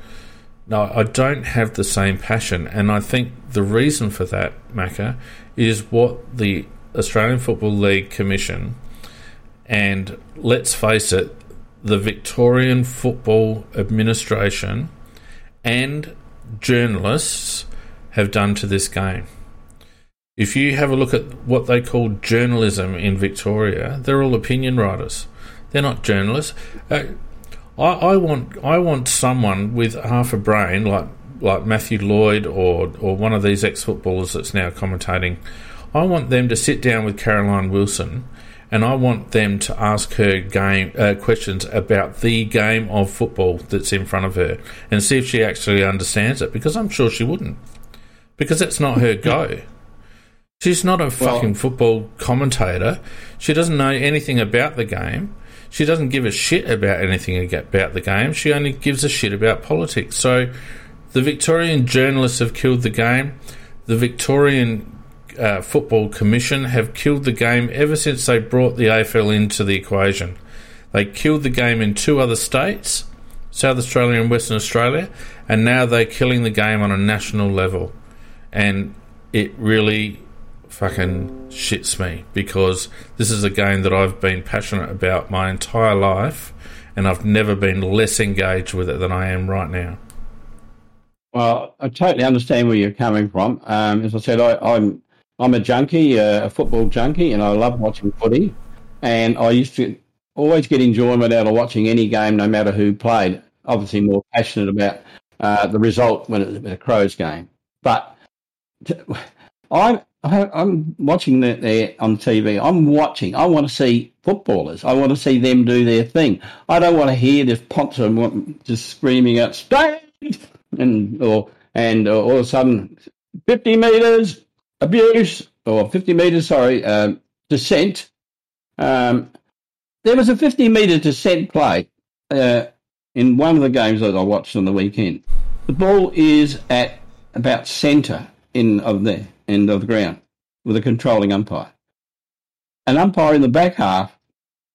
No, I don't have the same passion, and I think the reason for that, Macca, is what the Australian Football League Commission and let's face it, the Victorian Football Administration and journalists have done to this game. If you have a look at what they call journalism in Victoria, they're all opinion writers. They're not journalists. Uh, I, I, want I want someone with half a brain like like Matthew Lloyd or or one of these ex footballers that's now commentating. I want them to sit down with Caroline Wilson and I want them to ask her game uh, questions about the game of football that's in front of her and see if she actually understands it because I'm sure she wouldn't because that's not her go. She's not a fucking well, football commentator. She doesn't know anything about the game. She doesn't give a shit about anything about the game. She only gives a shit about politics. So the Victorian journalists have killed the game. The Victorian uh, Football Commission have killed the game ever since they brought the AFL into the equation. They killed the game in two other states, South Australia and Western Australia, and now they're killing the game on a national level. And it really fucking shits me because this is a game that I've been passionate about my entire life, and I've never been less engaged with it than I am right now.
Well, I totally understand where you're coming from. Um, as I said, I, am I'm a junkie, uh, a football junkie, and I love watching footy. And I used to always get enjoyment out of watching any game, no matter who played. Obviously, more passionate about uh, the result when it's a Crows game. But I'm I'm watching that there on TV. I'm watching. I want to see footballers. I want to see them do their thing. I don't want to hear this Ponson just screaming out "Stay!" and or and uh, all of a sudden, fifty meters, abuse or 50 metres, sorry, um, dissent. Um, there was a 50 metre dissent play uh, in one of the games that I watched on the weekend. The ball is at about centre in of the end of the ground with a controlling umpire. An umpire in the back half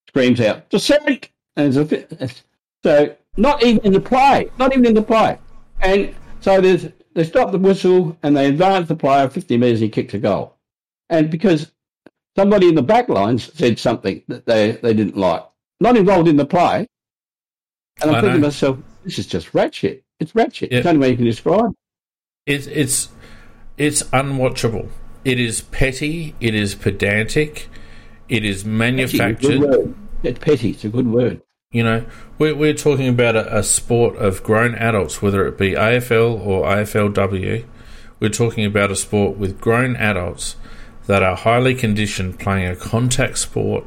screams out dissent, and a, so not even in the play, not even in the play, and so there's they stop the whistle and they advance the player 50 metres. He kicked a goal. And because somebody in the back lines said something that they, they didn't like, not involved in the play. And I'm thinking to myself, this is just ratchet. It's ratchet. It's the only way you can describe
it. It's, it's, it's unwatchable. It is petty. It is pedantic. It is manufactured.
Petty, it's petty. It's a good word.
You know, we're, we're talking about a, a, sport of grown adults, whether it be AFL or AFLW. We're talking about a sport with grown adults that are highly conditioned playing a contact sport.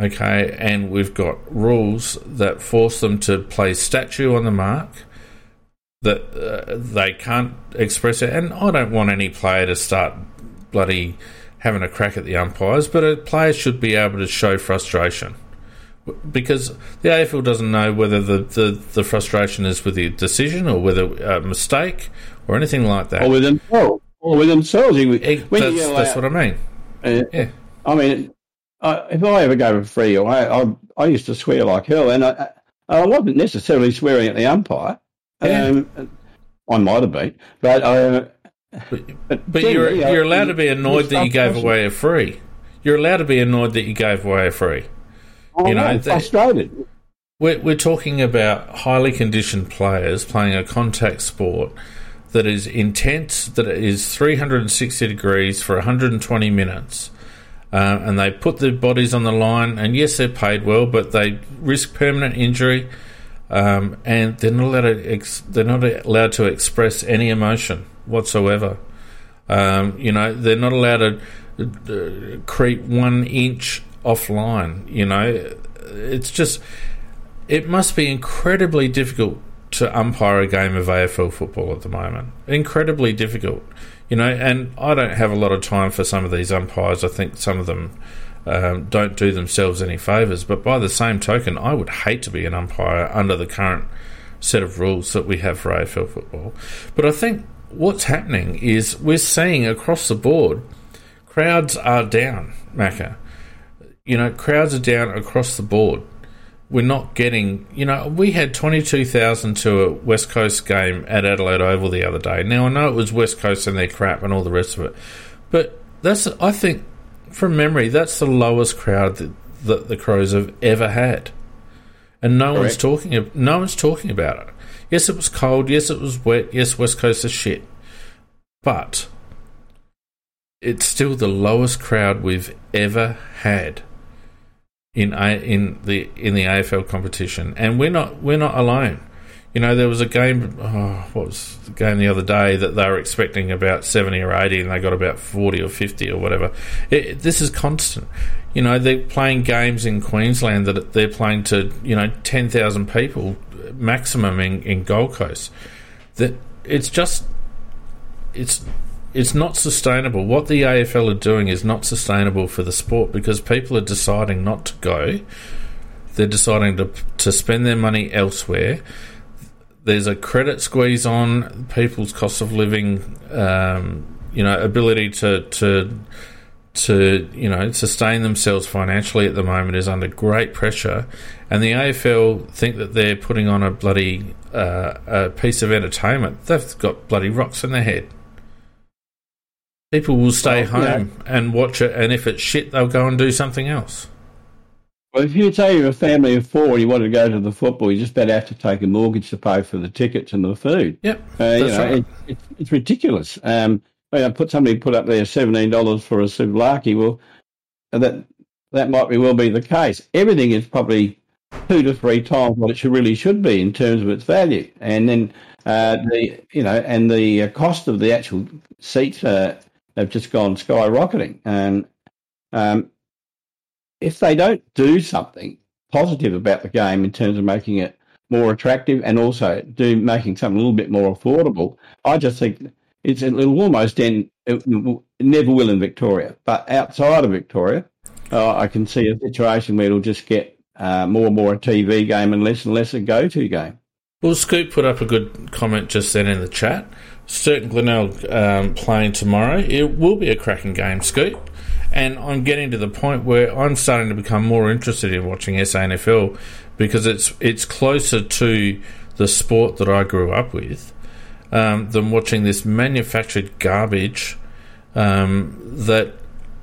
Okay, and we've got rules that force them to play statue on the mark, that uh, they can't express it. And I don't want any player to start bloody having a crack at the umpires, but a player should be able to show frustration because the AFL doesn't know whether the, the, the frustration is with the decision or whether a mistake or anything like that.
Or with themselves. Or with themselves.
It, that's, that's what I mean.
Uh, yeah. I mean, uh, if I ever go for free, I, I I used to swear like hell, and I I wasn't necessarily swearing at the umpire. Yeah. Um, I might have been, but. Uh,
but, but you're you're allowed to be annoyed that you gave away a free. You're allowed to be annoyed that you gave away a free.
you know, frustrated.
We're, we're talking about highly conditioned players playing a contact sport that is intense, that is 360 degrees for 120 minutes. Uh, and they put their bodies on the line, and yes, they're paid well, but they risk permanent injury, um, and they're not allowed to ex- they're not allowed to express any emotion whatsoever. Um, you know, they're not allowed to uh, creep one inch offline. You know, it's just it must be incredibly difficult to umpire a game of AFL football at the moment. Incredibly difficult, you know. And I don't have a lot of time for some of these umpires. I think some of them um, don't do themselves any favours. But by the same token, I would hate to be an umpire under the current set of rules that we have for AFL football. But I think what's happening is we're seeing across the board crowds are down, Macca. You know, crowds are down across the board we're not getting. You know, we had twenty two thousand to a West Coast game at Adelaide Oval the other day. Now I know it was West Coast and their crap and all the rest of it, but that's I think from memory that's the lowest crowd that, that the Crows have ever had, and no Correct. one's talking. No one's talking about it. Yes, it was cold. Yes, it was wet. Yes, West Coast is shit, but it's still the lowest crowd we've ever had in in the in the AFL competition, and we're not we're not alone. You know, there was a game. Oh, what was the game the other day that they were expecting about seventy or eighty, and they got about forty or fifty or whatever. It, this is constant. You know, they're playing games in Queensland that they're playing to you know ten thousand people maximum in, in Gold Coast. That it's just it's it's not sustainable. What the AFL are doing is not sustainable for the sport because people are deciding not to go. They're deciding to to spend their money elsewhere. There's a credit squeeze on people's cost of living. Um, you know, ability to to to you know sustain themselves financially at the moment is under great pressure, and the AFL think that they're putting on a bloody uh, a piece of entertainment. They've got bloody rocks in their head. People will stay home yeah. and watch it, and if it's shit, they'll go and do something else.
Well, if you say you're a family of four and you want to go to the football, you just better have to take a mortgage to pay for the tickets and the food.
Yep, uh,
that's know, right. it, it's ridiculous. Um, I put somebody put up there seventeen dollars for a souvlaki. Well, that that might be well be the case. Everything is probably two to three times what it should really should be in terms of its value, and then uh, the you know and the uh, cost of the actual seats uh, have just gone skyrocketing. And um, if they don't do something positive about the game in terms of making it more attractive and also do making something a little bit more affordable, I just think it's it'll almost end. It, never will in Victoria, but outside of Victoria, uh, I can see a situation where it'll just get uh, more and more a TV game and less and less a go-to game.
Well, Scoop put up a good comment just then in the chat. Sturt Glenelg um, playing tomorrow. It will be a cracking game, Scoop. And I'm getting to the point where I'm starting to become more interested in watching SANFL because it's it's closer to the sport that I grew up with um, than watching this manufactured garbage um, that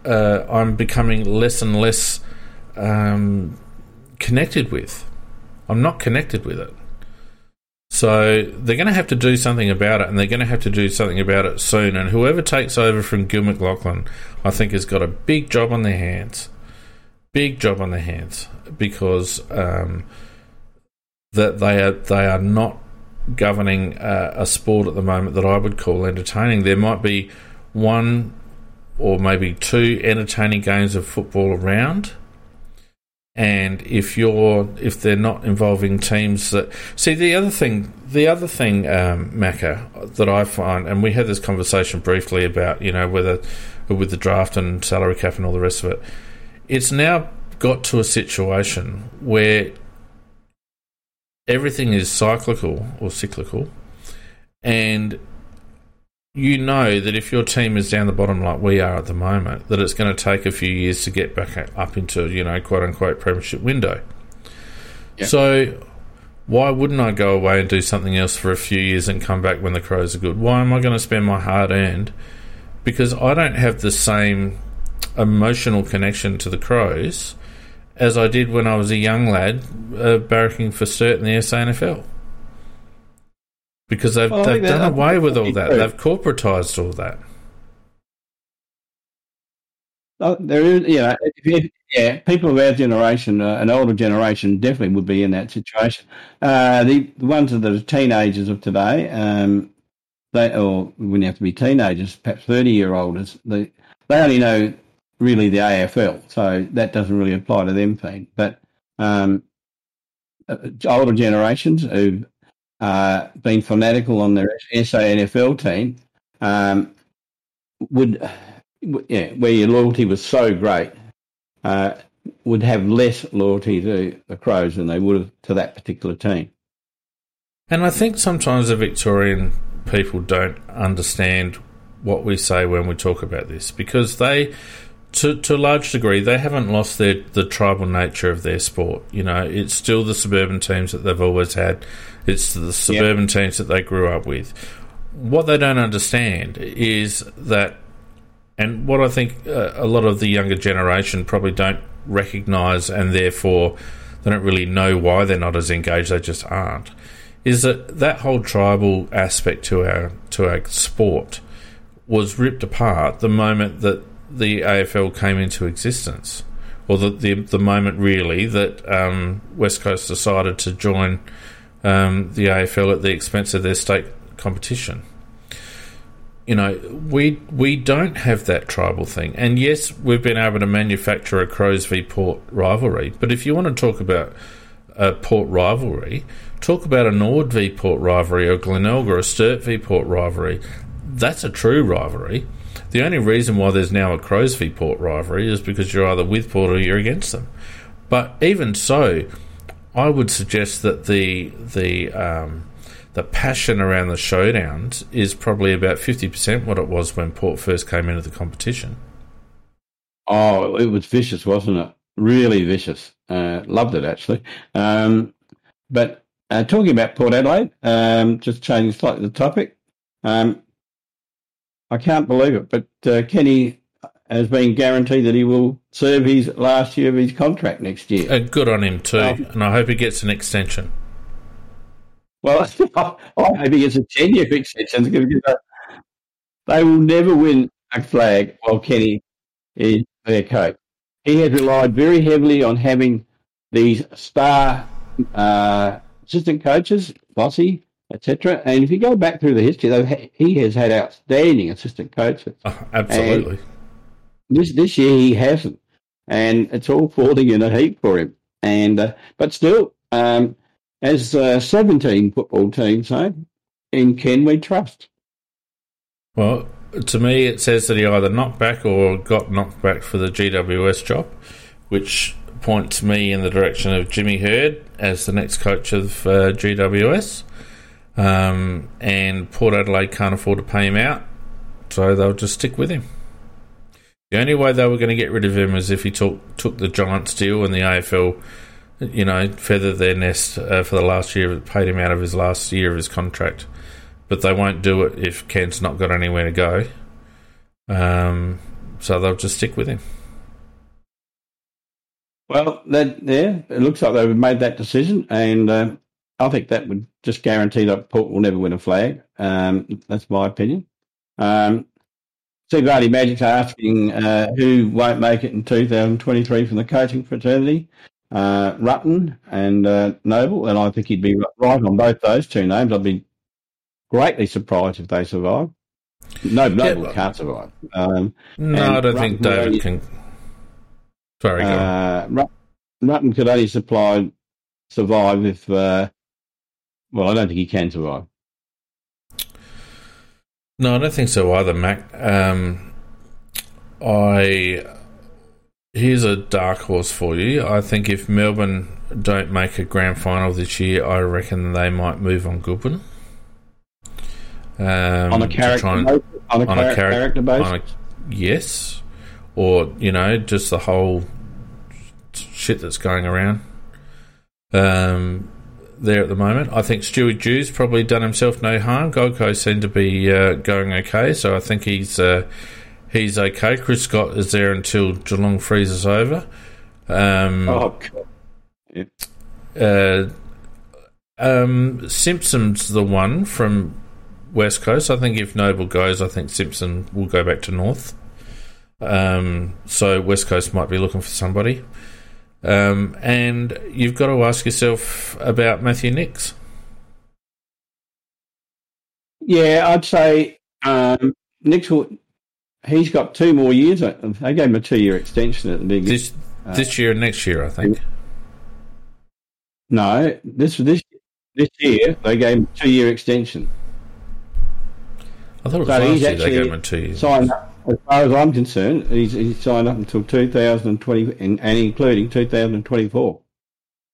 uh, I'm becoming less and less um, connected with. I'm not connected with it. So they're going to have to do something about it, and they're going to have to do something about it soon. And whoever takes over from Gil McLachlan, I think, has got a big job on their hands. Big job on their hands because um, that they are they are not governing uh, a sport at the moment that I would call entertaining. There might be one or maybe two entertaining games of football around and if you're if they're not involving teams that see the other thing the other thing um, Macca that I find and we had this conversation briefly about you know whether with the draft and salary cap and all the rest of it it's now got to a situation where everything is cyclical or cyclical and you know that if your team is down the bottom like we are at the moment, that it's going to take a few years to get back up into you know quote unquote premiership window. So why wouldn't I go away and do something else for a few years and come back when the Crows are good? Why am I going to spend my hard earned? Because I don't have the same emotional connection to the Crows as I did when I was a young lad uh, barracking for Sturt in the SANFL because they've, well, they've done away with all that. True. They've corporatised all that.
Oh, there is, you know, if, yeah, people of our generation, uh, an older generation, definitely would be in that situation. Uh, the, the, ones that are teenagers of today, um, they or when you have to be teenagers, perhaps thirty year olds, they they only know really the AFL, so that doesn't really apply to them. Thing, but um, uh, older generations who've uh, been fanatical on their SANFL team, um, would, yeah, where your loyalty was so great, uh, would have less loyalty to the Crows than they would have to that particular team.
And I think sometimes the Victorian people don't understand what we say when we talk about this because they to to a large degree, they haven't lost their the tribal nature of their sport. You know, it's still the suburban teams that they've always had. It's the suburban yep. teams that they grew up with. What they don't understand is that, and what I think uh, a lot of the younger generation probably don't recognise, and therefore they don't really know why they're not as engaged. They just aren't. Is that that whole tribal aspect to our to our sport was ripped apart the moment that the AFL came into existence, or the the, the moment really that um, West Coast decided to join um, the AFL at the expense of their state competition. You know, we we don't have that tribal thing, and yes, we've been able to manufacture a Crows v Port rivalry. But if you want to talk about a Port rivalry, talk about a Nord v Port rivalry or Glenelg or a Sturt v Port rivalry. That's a true rivalry. The only reason why there's now a Crows v Port rivalry is because you're either with Port or you're against them. But even so, I would suggest that the the um, the passion around the showdowns is probably about fifty percent what it was when Port first came into the competition.
Oh, it was vicious, wasn't it? Really vicious. Uh, loved it actually. Um, but uh, talking about Port Adelaide, um, just changing slightly the topic. Um, I can't believe it, but uh, Kenny has been guaranteed that he will serve his last year of his contract next year.
And good on him too, um, and I hope he gets an extension.
Well, I hope he gets a ten-year extension they will never win a flag while Kenny is their coach. He has relied very heavily on having these star uh, assistant coaches, Bossy, etc. And if you go back through the history, he has had outstanding assistant coaches.
Oh, absolutely.
And this this year he hasn't, and it's all falling in a heap for him. And uh, but still, um, as uh, seventeen football teams say, in Ken we trust.
Well, to me, it says that he either knocked back or got knocked back for the GWS job, which points me in the direction of Jimmy Hird as the next coach of uh, GWS. Um, and Port Adelaide can't afford to pay him out, so they'll just stick with him. The only way they were going to get rid of him is if he took took the Giants deal and the AFL, you know, feathered their nest uh, for the last year, paid him out of his last year of his contract. But they won't do it if Kent's not got anywhere to go. Um, so they'll just stick with him.
Well, that yeah, it looks like they've made that decision, and uh, I think that would just guarantee that Port will never win a flag. Um, that's my opinion. Um, Steve Vardy Magic's asking uh, who won't make it in 2023 from the coaching fraternity. Uh, Rutten and uh, Noble, and I think he'd be right on both those two names. I'd be greatly surprised if they survive. No, Noble yeah, can't survive. Um,
no, I don't Rutten think David only, can. Sorry,
uh, Rutten could only supply survive if. Uh, well, I don't think he can survive.
No, I don't think so either, Mac. Um, I here's a dark horse for you. I think if Melbourne don't make a grand final this year, I reckon they might move on Goodwin. Um,
on a character
and,
on a, on a char- character basis. A,
yes, or you know, just the whole shit that's going around um, there at the moment. I think Stuart Dew's probably done himself no harm. Gold Coast seem to be uh, going okay, so I think he's uh, he's okay. Chris Scott is there until Geelong freezes over. Um,
oh, God.
Yeah. Uh, um, Simpson's the one from West Coast. I think if Noble goes, I think Simpson will go back to North. Um, so West Coast might be looking for somebody. Um, and you've got to ask yourself about Matthew Nicks.
Yeah, I'd say um, Nicks will, he's got two more years. They gave him a two year extension at the beginning.
This, uh, this year and next year, I think.
No, this this this year they gave him a two year extension.
I thought it was so last year they gave him a two year.
Signed up, as far as I'm concerned, he's, he's signed up until 2020 and, and including 2024.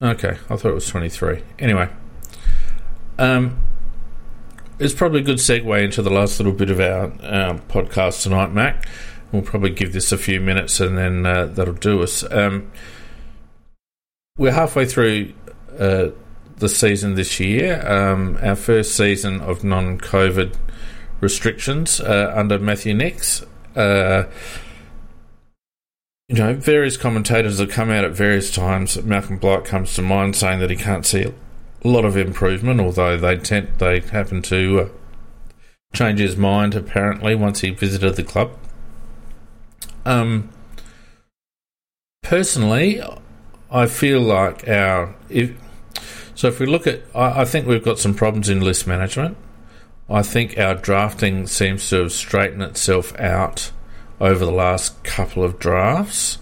Okay, I thought it was 23. Anyway, um, it's probably a good segue into the last little bit of our uh, podcast tonight, Mac. We'll probably give this a few minutes and then uh, that'll do us. Um, we're halfway through uh, the season this year, um, our first season of non COVID restrictions uh, under Matthew Nicks. Uh, you know, various commentators have come out at various times. Malcolm Blight comes to mind saying that he can't see a lot of improvement, although they tend they happen to uh, change his mind apparently once he visited the club. Um, personally, I feel like our if so if we look at, I, I think we've got some problems in list management. I think our drafting seems to have straightened itself out over the last couple of drafts.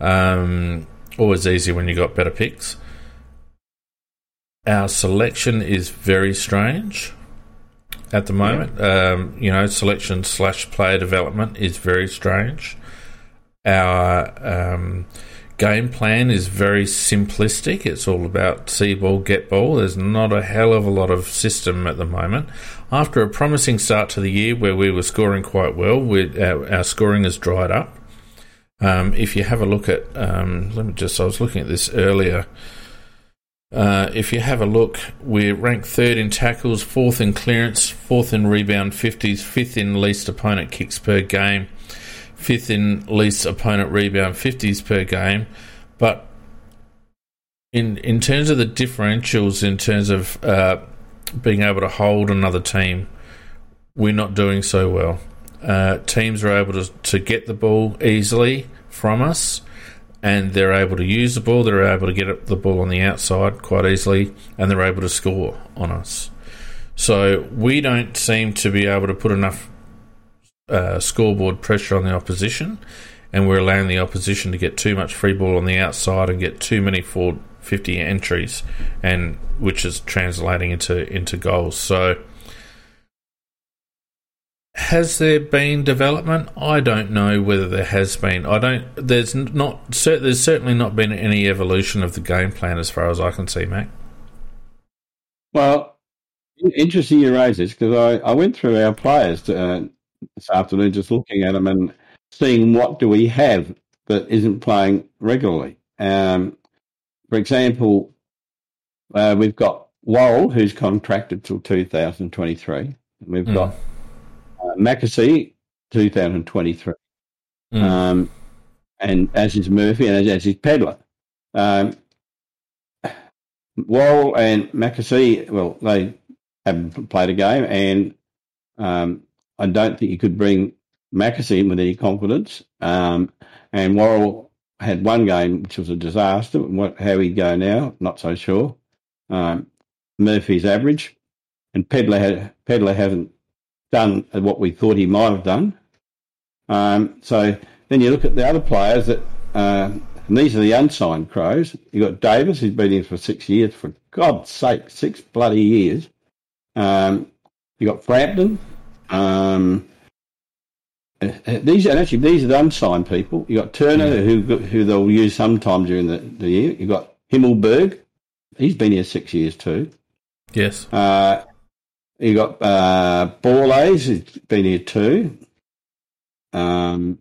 Um, always easy when you got better picks. Our selection is very strange at the moment. Yeah. Um, you know, selection slash player development is very strange. Our um, game plan is very simplistic. It's all about see ball, get ball. There's not a hell of a lot of system at the moment. After a promising start to the year where we were scoring quite well, our, our, scoring has dried up. Um, if you have a look at, um, let me just, I was looking at this earlier. Uh, if you have a look, we're ranked third in tackles, fourth in clearance, fourth in rebound 50s, fifth in least opponent kicks per game fifth in least opponent rebound 50s per game. But in in terms of the differentials, in terms of uh, being able to hold another team, we're not doing so well. Uh, teams are able to, to get the ball easily from us, and they're able to use the ball. They're able to get the ball on the outside quite easily, and they're able to score on us. So we don't seem to be able to put enough uh, scoreboard pressure on the opposition, and we're allowing the opposition to get too much free ball on the outside and get too many forward 50 entries, and which is translating into into goals. So. Has there been development? I don't know whether there has been. I don't. There's not. There's certainly not been any evolution of the game plan as far as I can see, Mac.
Well, interesting you raise this because I, I went through our players to, uh, this afternoon, just looking at them and seeing what do we have that isn't playing regularly. Um, for example, uh, we've got Worrell, who's contracted till 2023. We've mm. got uh, McAsey, 2023. Mm. Um, and as is Murphy and as, as is Pedlar. Um, Worrell and McAsey, well, they haven't played a game, and um, I don't think you could bring McAsey in with any confidence. Um, and Worrell had one game which was a disaster. What, how he'd go now, not so sure. Um, Murphy's average, and Pedlar had, Pedlar hasn't done what we thought he might have done. Um, so then you look at the other players that, uh, and these are the unsigned Crows. You got Davis, who's been here for six years. For God's sake, six bloody years. Um, you got Frampton, um, these and actually these are the unsigned people. You got Turner, yeah. who who they'll use sometime during the, the year. You got Himmelberg, he's been here six years too.
Yes.
Uh, You got uh, Borlase, who's been here too. Um,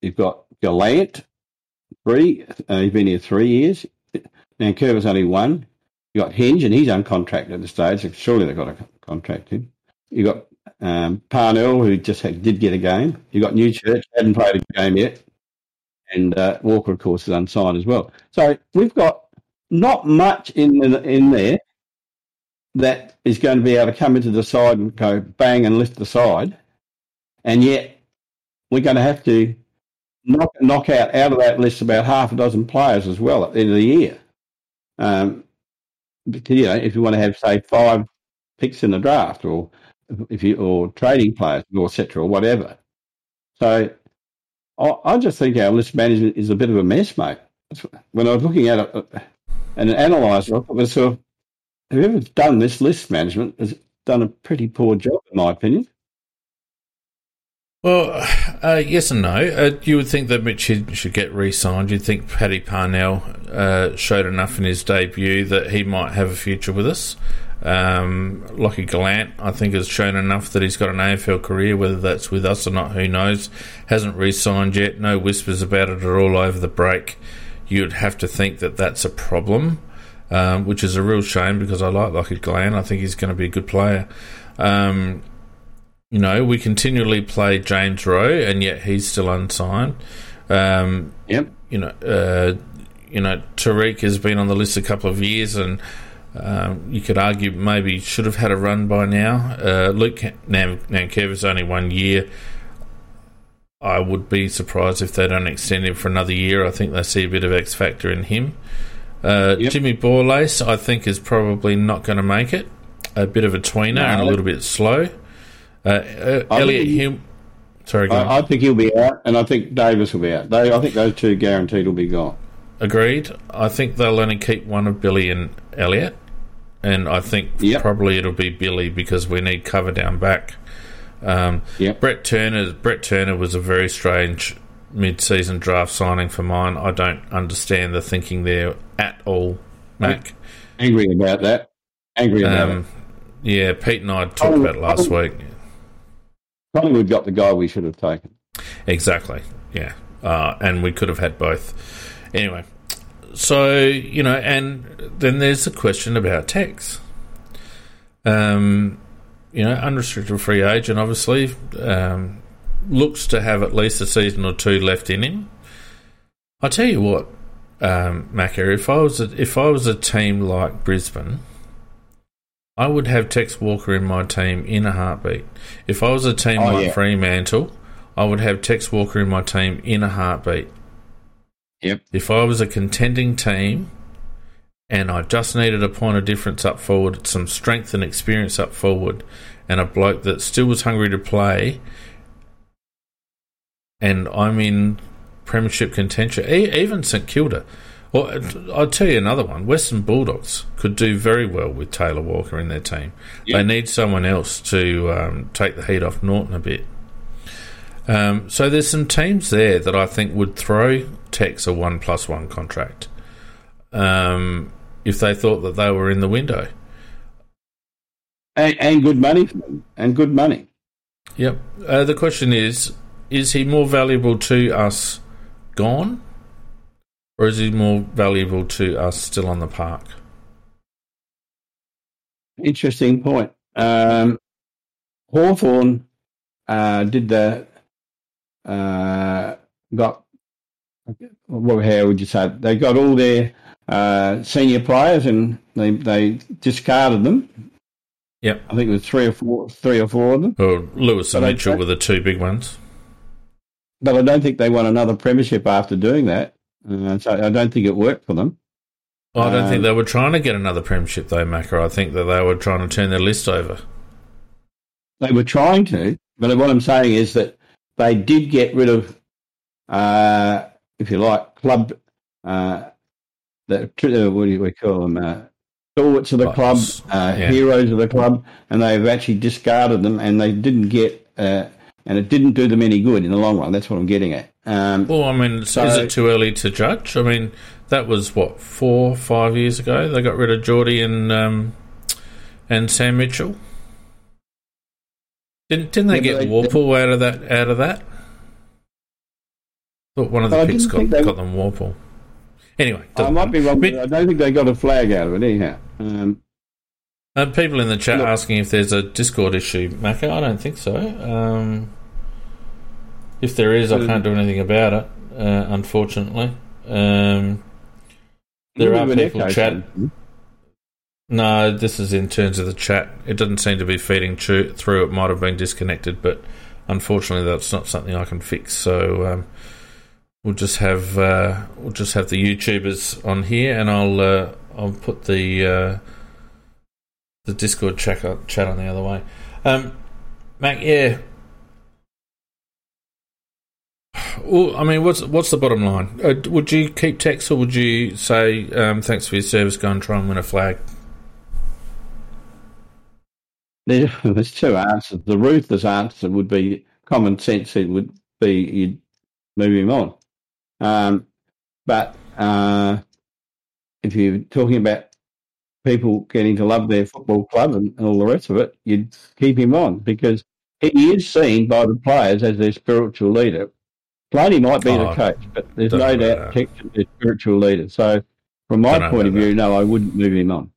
you've got Gallant, three. Uh, he's been here three years. Vancouver's only one. You got Hinge, and he's uncontracted at the stage. So surely they've got to contract him. You got um, Parnell, who just had, did get a game. You've got Newchurch, hadn't played a game yet, and uh, Walker, of course, is unsigned as well. So we've got not much in in there that is going to be able to come into the side and go bang and lift the side, and yet we're going to have to knock, knock out out of that list about half a dozen players as well at the end of the year. Um, you know, if you want to have say five picks in the draft, or if you or trading players, or etc., or whatever. So I, I just think our list management is a bit of a mess, mate. When I was looking at it uh, and analysed it, I thought myself, whoever's done this list management has done a pretty poor job, in my opinion.
Well, uh, yes and no. Uh, you would think that Mitch should get re-signed. You'd think Paddy Parnell uh, showed enough in his debut that he might have a future with us. Um, Lockie Gallant, I think, has shown enough that he's got an AFL career. Whether that's with us or not, who knows? Hasn't re-signed yet. No whispers about it at all over the break. You'd have to think that that's a problem, um, which is a real shame because I like Lockie Gallant. I think he's going to be a good player. Um, you know, we continually play James Rowe, and yet he's still unsigned. Um,
yep.
You know, uh, you know, Tariq has been on the list a couple of years, and um, you could argue maybe should have had a run by now. Uh, Luke Nam- is only one year. I would be surprised if they don't extend him for another year. I think they see a bit of X factor in him. Uh, yep. Jimmy Borlase, I think, is probably not going to make it. A bit of a tweener no, and a little bit slow. Uh, uh, Elliot Hume. Sorry,
I, I, think he'll be out, and I think Davis will be out. They, I think those two guaranteed will be gone.
Agreed. I think they'll only keep one of Billy and Elliot, and I think yep. probably it'll be Billy because we need cover down back. Um, yep. Brett Turner. Brett Turner was a very strange mid-season draft signing for mine. I don't understand the thinking there at all, Mac.
Angry about that. Angry about um, it.
Yeah, Pete and I talked about last week.
Probably we've got the guy we should have taken.
Exactly. Yeah, uh, and we could have had both. Anyway, so you know, and then there's the question about Tex. Um, you know, unrestricted free agent, obviously, um, looks to have at least a season or two left in him. I tell you what, um, Macca, if I was a, if I was a team like Brisbane I would have Tex Walker in my team in a heartbeat. If I was a team oh, like yeah. Fremantle, I would have Tex Walker in my team in a heartbeat.
Yep.
If I was a contending team and I just needed a point of difference up forward, some strength and experience up forward, and a bloke that still was hungry to play, and I'm in premiership contention, even St Kilda, well, I'll tell you another one. Western Bulldogs could do very well with Taylor Walker in their team. They need someone else to um, take the heat off Naughton a bit. Um, so there's some teams there that I think would throw Tex a one plus one contract um, if they thought that they were in the window.
And, and good money and good money.
Yep. Uh, the question is: Is he more valuable to us gone or is he more valuable to us still on the park?
Interesting point. Um, Hawthorn uh, did the uh, got what how would you say they got all their uh, senior players and they they discarded them.
Yep,
I think it was three or four, three or four of them.
Or Lewis and but Mitchell were the two big ones.
But I don't think they won another premiership after doing that. Uh, so I don't think it worked for them.
I don't um, think they were trying to get another premiership though, Macca. I think that they were trying to turn their list over.
They were trying to, but what I'm saying is that they did get rid of, uh, if you like, club, uh, the, uh, what do we call them? Uh, stalwarts of the club, uh, yeah. heroes of the club, and they've actually discarded them, and they didn't get, uh, and it didn't do them any good in the long run. That's what I'm getting at.
Um, well, I mean, so, is it too early to judge? I mean, that was what four, five years ago. They got rid of Geordie and um, and Sam Mitchell. Didn't, didn't they
Yeah,
get
but they-
Worpel out of that? Out of that, thought one of the picks got,
they-
got them Worpel. Anyway,
I might be wrong. But I don't think they got a flag out of it anyhow. Um,
Uh, people in the chat
Look-
asking if there's a Discord issue, Macca. I don't think so. Um, if there is, I
Um,
can't do anything about it, uh, unfortunately. Um, there are people chat.
something.
No, this is in terms of the chat. It doesn't seem to be feeding through. It might have been disconnected, but unfortunately, that's not something I can fix. So um, we'll just have uh, we'll just have the YouTubers on here, and I'll uh, I'll put the uh, the Discord chat chat on the other way. Um, Mac, yeah. Well, I mean, what's what's the bottom line? Uh, would you keep Tex, or would you say um, thanks for your service? Go and try and win a flag.
There- There's two answers. The ruthless answer would be common sense. It would be you'd move him on. Um, but uh, if you're talking about people getting to love their football club and, and all the rest of it, you'd keep him on because he is seen by the players as their spiritual leader. Blaney might be
Oh,
the coach, but there's no doubt
that.
Tex is their spiritual leader. So, from my point of view, no, I wouldn't move him on.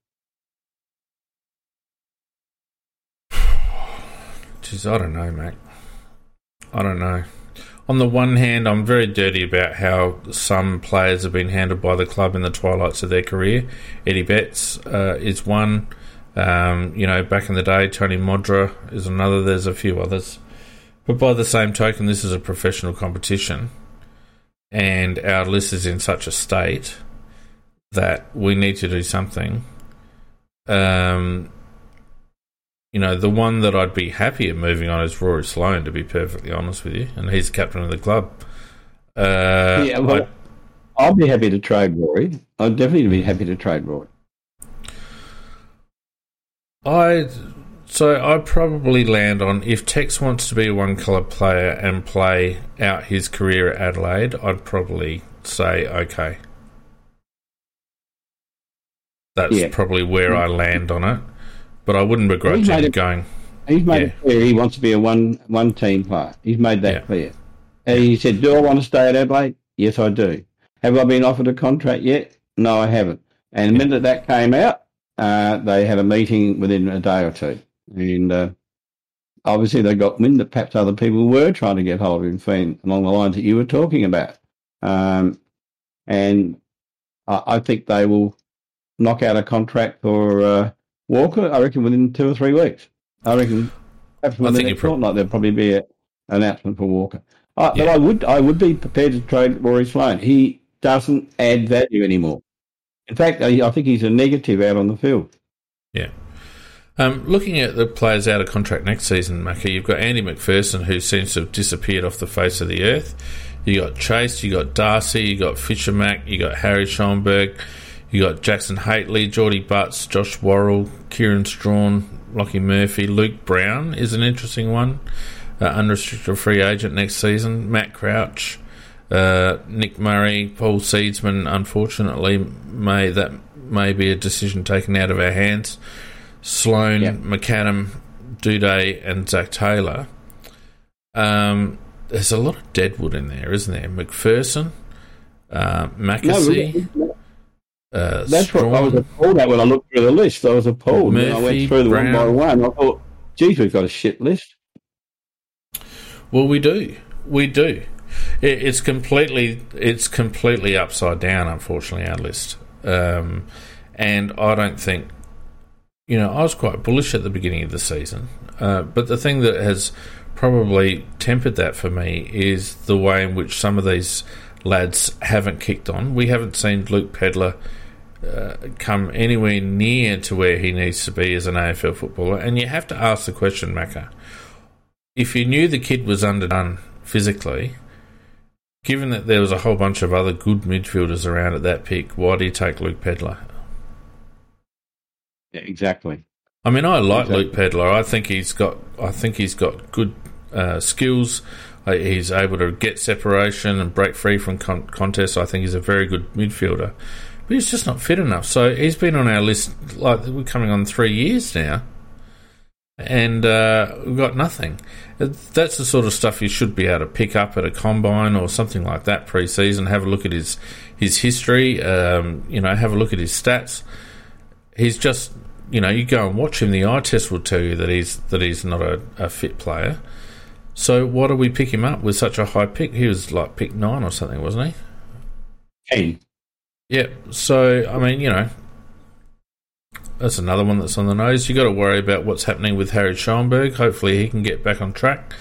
Jeez, I don't know, mate. I don't know. On the one hand, I'm very dirty about how some players have been handled by the club in the twilights of their career. Eddie Betts uh, is one. Um, you know, back in the day, Tony Modra is another. There's a few others. But by the same token, this is a professional competition, and our list is in such a state that we need to do something. Um, you know, the one that I'd be happy at moving on is Rory Sloane, to be perfectly honest with you, and he's captain of the club. Uh,
yeah, well, I'll be happy to trade Rory. I'd definitely be happy to trade Rory.
I so I probably land on if Tex wants to be a one colour player and play out his career at Adelaide, I'd probably say okay. That's
Yeah.
probably where I land on it, but I wouldn't begrudge
He's made
him
it-
going.
He's made
Yeah.
it clear he wants to be a one one team player. He's made that
Yeah.
clear. And he said, "Do I want to stay at Adelaide? Yes, I do. Have I been offered a contract yet? No, I haven't." And the minute that came out, uh, they had a meeting within a day or two, and uh, obviously they got wind that perhaps other people were trying to get hold of him, Finn, along the lines that you were talking about. Um, and I, I think they will knock out a contract for uh, Walker. I reckon within two or three weeks. I reckon
think
the next
prob-
fortnight there'll probably be an announcement for Walker. Uh, But I would I would be prepared to trade Rory Sloane. He doesn't add value anymore. In fact, I, I think he's a negative out on the field.
Yeah. Um, looking at the players out of contract next season, Macca, you've got Andy McPherson, who seems to have disappeared off the face of the earth. You got Chase, you got Darcy, you got Fischer Mac, you got Harry Schoenberg, you got Jackson Hately, Geordie Butts, Josh Worrell, Kieran Strachan, Lockie Murphy, Luke Brown is an interesting one. Uh, unrestricted free agent next season. Matt Crouch, uh, Nick Murray, Paul Seedsman. Unfortunately, may that may be a decision taken out of our hands. Sloane,
Yeah.
McAdam, Doedee, and Zach Taylor. Um, there's a lot of deadwood in there, isn't there? McPherson, uh,
No, McAsey,
uh,
that's what I was appalled at when I looked through the list. I was appalled. When I went through them one by one. I thought, geez, we've got a shit list.
Well, we do, we do. It, it's completely, it's completely upside down. Unfortunately, our list, um, and I don't think, you know, I was quite bullish at the beginning of the season, uh, but the thing that has probably tempered that for me is the way in which some of these lads haven't kicked on. We haven't seen Luke Pedlar uh, come anywhere near to where he needs to be as an AFL footballer, and you have to ask the question, Macca if you knew the kid was underdone physically, given that there was a whole bunch of other good midfielders around at that pick, why do you take Luke Pedlar?
Yeah, exactly.
I mean, I like
Exactly.
Luke Pedlar. I think he's got. I think he's got good uh, skills. Uh, he's able to get separation and break free from con- contests. I think he's a very good midfielder, but he's just not fit enough. So he's been on our list. Like we're coming on three years now, and uh, we've got nothing. That's the sort of stuff you should be able to pick up at a combine or something like that pre-season. Have a look at his his history. Um, you know, have a look at his stats. He's just, you know, you go and watch him. The eye test will tell you that he's that he's not a, a fit player. So why do we pick him up with such a high pick? He was like pick nine or something, wasn't he?
Ten.
Yeah. So I mean, you know, that's another one that's on the nose. You got to worry about what's happening with Harry Schoenberg. Hopefully, he can get back on track.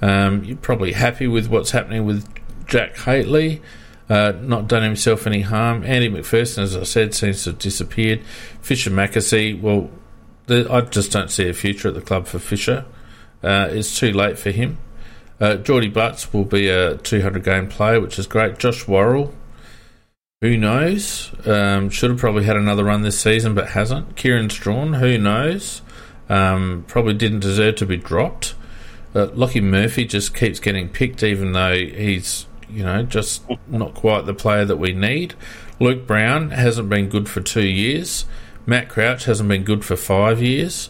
Um, you're probably happy with what's happening with Jack Hately. Uh, not done himself any harm. Andy McPherson, as I said, seems to have disappeared. Fischer McAsey, well, the, I just don't see a future at the club for Fischer. Uh, it's too late for him. Uh, Geordie Butts will be a 200 game player, which is great. Josh Worrell, who knows? Um, should have probably had another run this season, but hasn't. Kieran Strachan, who knows? Um, probably didn't deserve to be dropped. Uh, Lockie Murphy just keeps getting picked, even though he's, you know, just not quite the player that we need. Luke Brown hasn't been good for two years. Matt Crouch hasn't been good for five years.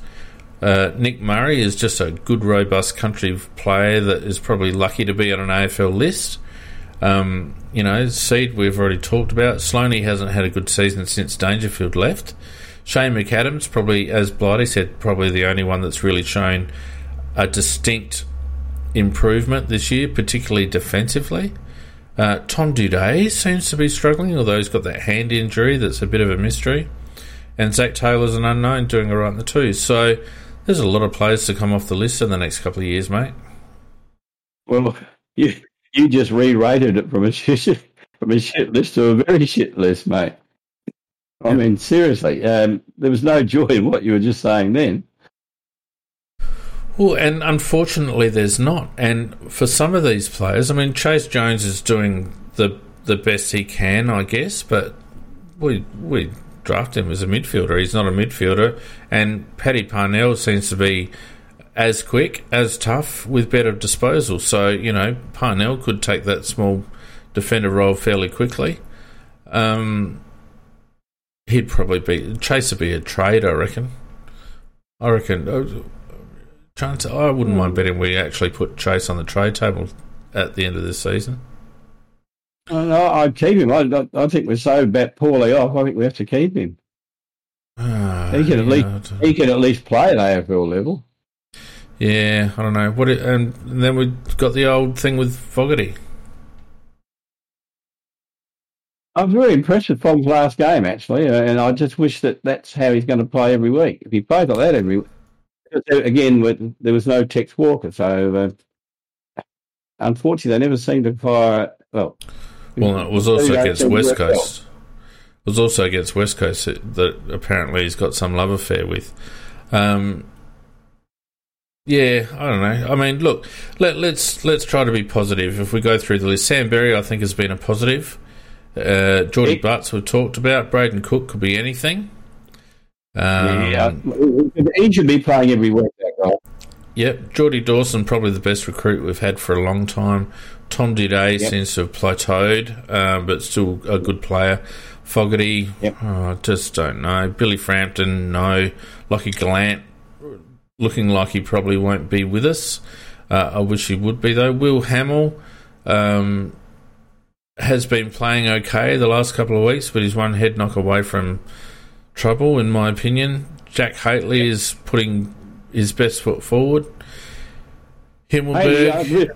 Uh, Nick Murray is just a good, robust country player that is probably lucky to be on an AFL list. Um, you know, Seed we've already talked about. Sloaney hasn't had a good season since Dangerfield left. Shane McAdams, probably, as Blighty said, probably the only one that's really shown a distinct improvement this year, particularly defensively. Uh, Tom Doedee seems to be struggling, although he's got that hand injury that's a bit of a mystery. And Zach Taylor's an unknown, doing all right in the twos. So there's a lot of players to come off the list in the next couple of years, mate.
Well, you you just re-rated it from a shit, from a shit list to a very shit list, mate. I yeah. mean, seriously, um, there was no joy in what you were just saying then.
Well, and unfortunately, there's not. And for some of these players, I mean, Chase Jones is doing the the best he can, I guess. But we we draft him as a midfielder. He's not a midfielder. And Paddy Parnell seems to be as quick, as tough, with better disposal. So, you know, Parnell could take that small defender role fairly quickly. Um, he'd probably be Chase would be a trade, I reckon. I reckon. Uh, chance, I wouldn't mind betting we actually put Chase on the trade table at the end of this season.
No, I'd keep him. I, I think we're so bad poorly off. I think we have to keep him. Uh, he can at least he can at least play at AFL level.
Yeah, I don't know what. It, and then we've got the old thing with Fogarty.
I'm very impressed with Fogg's last game, actually, uh, and I just wish that that's how he's going to play every week. If he plays like that every week. again, there was no Tex Walker, so uh, unfortunately, they never seemed to fire. Well,
well, it was also against West Coast. It was also against West Coast that apparently he's got some love affair with. Um, yeah, I don't know. I mean, look, let, us let's, let's try to be positive. If we go through the list, Sam Berry, I think, has been a positive. Uh, Geordie Butts, we've talked about. Brayden Cook could be anything.
Um, yeah, he should be playing every week. That guy.
Yep, Jordy Dawson, probably the best recruit we've had for a long time. Tom Doedee yep. seems to have plateaued, um, but still a good player. Fogarty, yep. oh, I just don't know. Billy Frampton, no. Lucky Gallant, looking like he probably won't be with us. Uh, I wish he would be, though. Will Hamill um, has been playing okay the last couple of weeks, but he's one head knock away from trouble, in my opinion. Jack Hately yep. is putting his best foot forward. Himmelberg. Hey,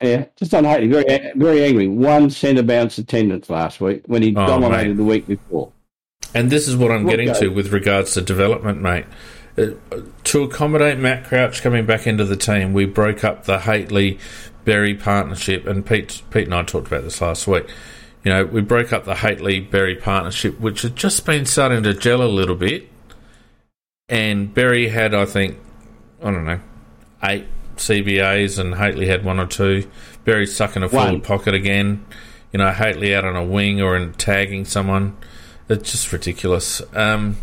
yeah, just on Hately, very very angry. One centre bounce attendance last week when he oh, dominated mate. the week before.
And this is what I'm getting to with regards to development, mate. Uh, to accommodate Matt Crouch coming back into the team, we broke up the Hately Berry partnership, and Pete Pete and I talked about this last week. You know, we broke up the Hately Berry partnership, which had just been starting to gel a little bit, and Berry had, I think, I don't know, eight CBAs, and Hately had one or two. Berry stuck in a forward pocket again. You know, Hately out on a wing or in tagging someone. It's just ridiculous. Um,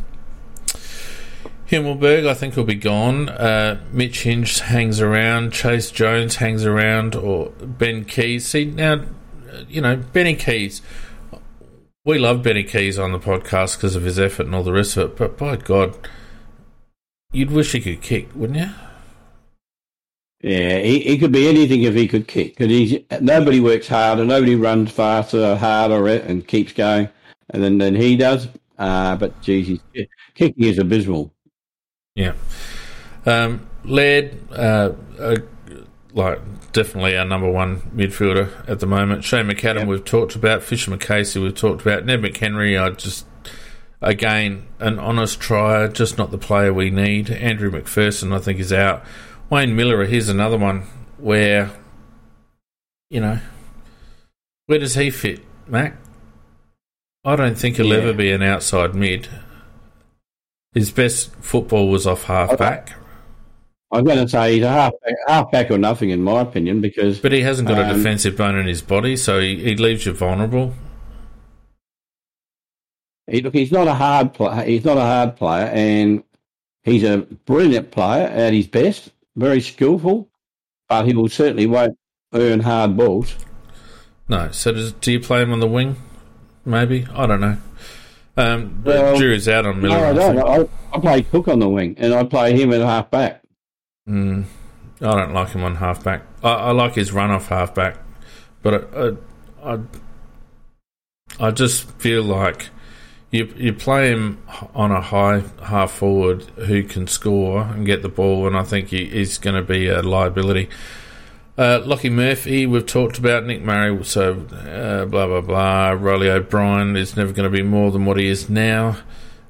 Himmelberg, I think, will be gone. Uh, Mitch Hinge hangs around. Chase Jones hangs around. Or Ben Keays. See, now, you know, Benny Keays. We love Benny Keays on the podcast because of his effort and all the rest of it. But by God, you'd wish he could kick, wouldn't you?
Yeah, he, he could be anything if he could kick. Because he's nobody works harder, nobody runs faster, harder, and keeps going, and then than he does. Uh, but geez, kicking is abysmal.
Yeah, um, Laird, uh, uh, like definitely our number one midfielder at the moment. Shane McAdam, yep. we've talked about. Fischer McAsey, we've talked about. Ned McHenry, I just again an honest trier, just not the player we need. Andrew McPherson, I think, is out. Wayne Milera, here's another one where, you know, where does he fit, Mac? I don't think he'll yeah. ever be an outside mid. His best football was off half back.
I'm going to say he's a half half back or nothing, in my opinion, because.
But he hasn't got um, a defensive bone in his body, so he, he leaves you vulnerable.
He, look, he's not a hard player. He's not a hard player, and he's a brilliant player at his best very skillful, but he will certainly won't earn hard balls.
No. So does, do you play him on the wing? Maybe I don't know. Um, well, jury's out on Milera.
No, I don't. I, I, play Cook on the wing, and I play him at half back.
Mm, I don't like him on half back. I, I like his run off half back, but I, I, I just feel like you you play him on a high half forward who can score and get the ball, and I think he, he's going to be a liability. Uh, Lockie Murphy, we've talked about Nick Murray, so uh, blah blah blah. Riley O'Brien is never going to be more than what he is now.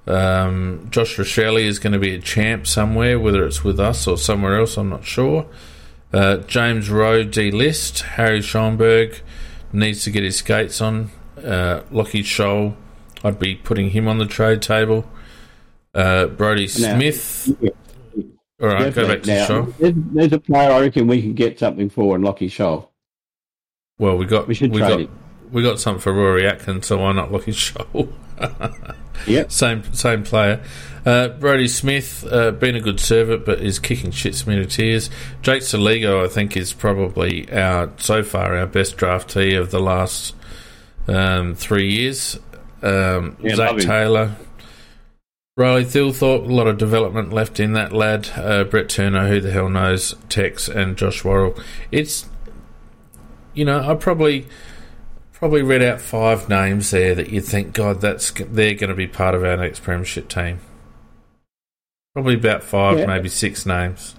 Um, Josh Rachele is going to be a champ somewhere, whether it's with us or somewhere else, I'm not sure. Uh, James Rowe delist. Harry Schoenberg needs to get his skates on. Uh, Lockie Sholl I'd be putting him on the trade table. Uh, Brodie Smith. Yeah. All right, Definitely. go back to now, Sholl.
There's, there's, a player I reckon we can get something for in Lockie Sholl.
Well, we got we should we trade got him. we got something for Rory Atkins, so why not Lockie Sholl?
yep.
Same same player. Uh, Brodie Smith, uh, been a good servant, but is kicking shit me to tears. Jake Soligo, I think, is probably our so far our best draftee of the last um, three years. Um, yeah, Zach Taylor, Riley Thilthorpe, a lot of development left in that lad. Uh, Brett Turner, who the hell knows, Tex and Josh Worrell. It's, you know, I probably probably read out five names there that you think, God, that's they're going to be part of our next premiership team. Probably about five, yeah. maybe six names.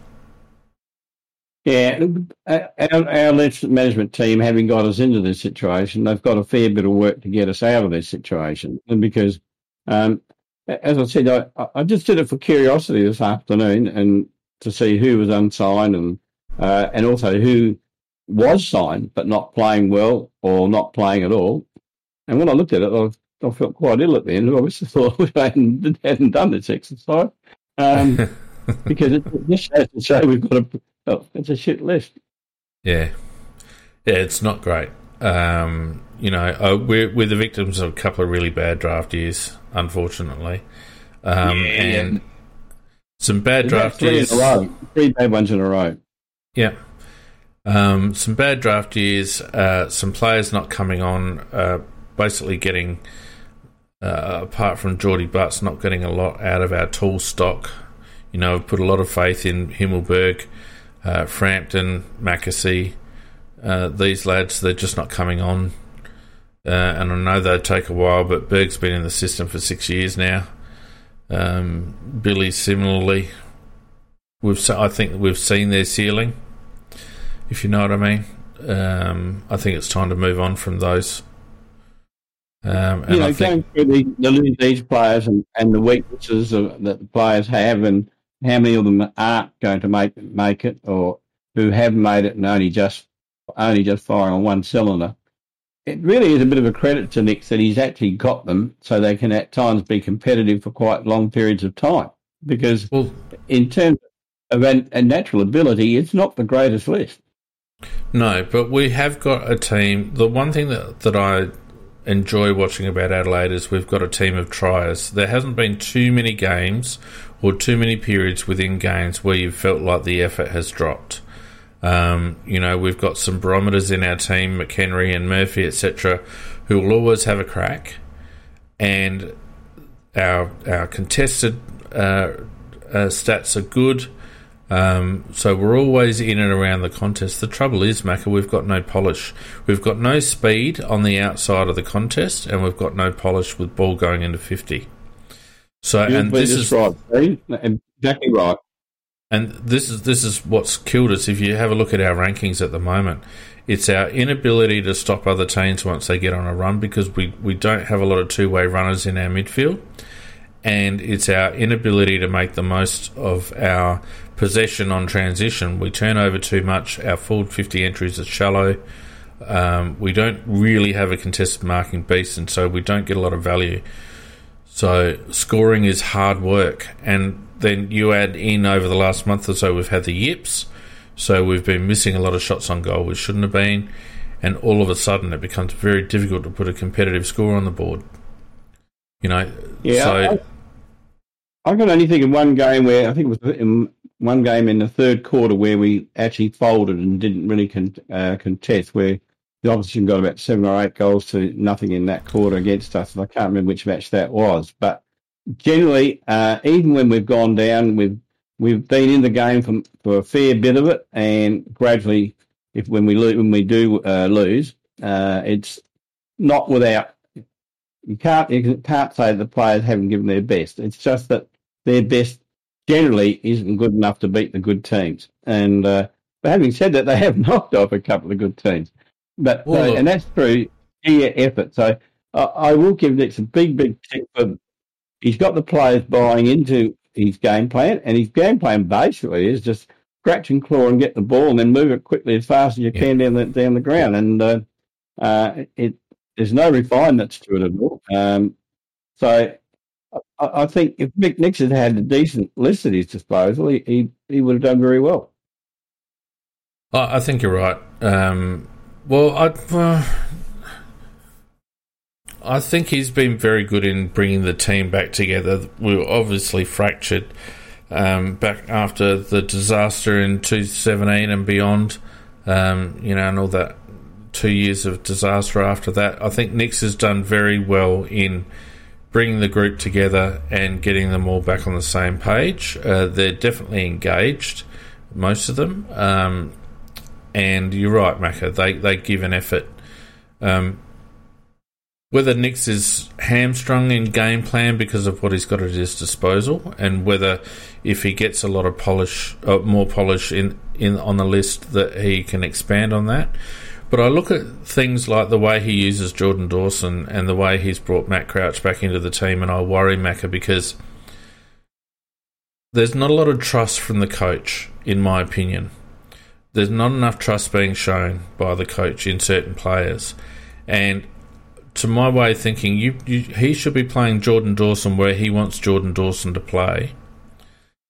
Yeah, our, our management team, having got us into this situation, they've got a fair bit of work to get us out of this situation. And because, um, as I said, I, I, just did it for curiosity this afternoon and to see who was unsigned and uh, and also who was signed but not playing well or not playing at all. And when I looked at it, I, I felt quite ill at the end. I was thought we hadn't, hadn't done this exercise um, because it just shows to show we've got a Oh, it's a shit list.
Yeah, yeah, it's not great. Um, you know, uh, we're we're the victims of a couple of really bad draft years, unfortunately, um, yeah, and some bad draft
three
years.
In a row. Three bad ones in a row.
Yeah. Um, some bad draft years, uh, some players not coming on, uh, basically getting, uh, apart from Geordie Butts, not getting a lot out of our tool stock. You know, I've put a lot of faith in Himmelberg uh, Frampton, McAsey, uh, these lads, they're just not coming on. Uh, and I know they take a while, but Berg's been in the system for six years now. Um, Billy, similarly, we've I think we've seen their ceiling. If you know what I mean, um, I think it's time to move on from those.
Um, you know, I going through the, the these players and, and the weaknesses of, that the players have, and how many of them aren't going to make make it, or who have made it and only just only just firing on one cylinder. It really is a bit of a credit to Nick that he's actually got them so they can at times be competitive for quite long periods of time. Because well, in terms of a, a natural ability, it's not the greatest list.
No, but we have got a team. The one thing that, that I enjoy watching about Adelaide is we've got a team of triers. There hasn't been too many games or too many periods within games where you've felt like the effort has dropped. Um, you know, we've got some barometers in our team, McHenry and Murphy, etc., who will always have a crack, and our our contested uh, uh, stats are good. Um, so we're always in and around the contest. The trouble is, Macca, we've got no polish. We've got no speed on the outside of the contest, and we've got no polish with ball going into 50. So, and this is
right, exactly right.
and this is this is what's killed us. If you have a look at our rankings at the moment, it's our inability to stop other teams once they get on a run because we, we don't have a lot of two way runners in our midfield, and it's our inability to make the most of our possession on transition. We turn over too much. Our forward fifty entries are shallow. Um, we don't really have a contested marking beast, and so we don't get a lot of value. So scoring is hard work, and then you add in over the last month or so, we've had the yips, so we've been missing a lot of shots on goal, which shouldn't have been, and all of a sudden it becomes very difficult to put a competitive score on the board. You know,
Yeah,
so
I, I got only think in one game where I think it was in one game in the third quarter where we actually folded and didn't really con, uh, contest, where the opposition got about seven or eight goals to nothing in that quarter against us. I can't remember which match that was, but generally, uh, even when we've gone down, we've we've been in the game for, for a fair bit of it, and gradually, if when we lo- when we do uh, lose, uh, it's not without you can't you can't say the players haven't given their best. It's just that their best generally isn't good enough to beat the good teams. And uh, but having said that, they have knocked off a couple of good teams. But uh, and that's through sheer effort. So I I will give Nick a big big tick for he's got the players buying into his game plan, and his game plan basically is just scratch and claw and get the ball, and then move it quickly as fast as you
Yeah.
can down the down the ground. And uh, uh, it there's no refinements to it at all. Um, so I, I think if Mick Nixon had a decent list at his disposal, he he, he would have done very well.
I I think you're right. Um, well, I, uh, I think he's been very good in bringing the team back together. We were obviously fractured um, back after the disaster in 2017 and beyond, um, you know, and all that two years of disaster after that. I think Nicks has done very well in bringing the group together and getting them all back on the same page. Uh, they're definitely engaged, most of them. Um, and you're right, Macca. They they give an effort. Um, whether Nicks is hamstrung in game plan because of what he's got at his disposal, and whether if he gets a lot of polish, uh, more polish in, in on the list, that he can expand on that. But I look at things like the way he uses Jordan Dawson and the way he's brought Matt Crouch back into the team, and I worry Macca because there's not a lot of trust from the coach, in my opinion there's not enough trust being shown by the coach in certain players. And to my way of thinking, you, you, he should be playing Jordan Dawson where he wants Jordan Dawson to play,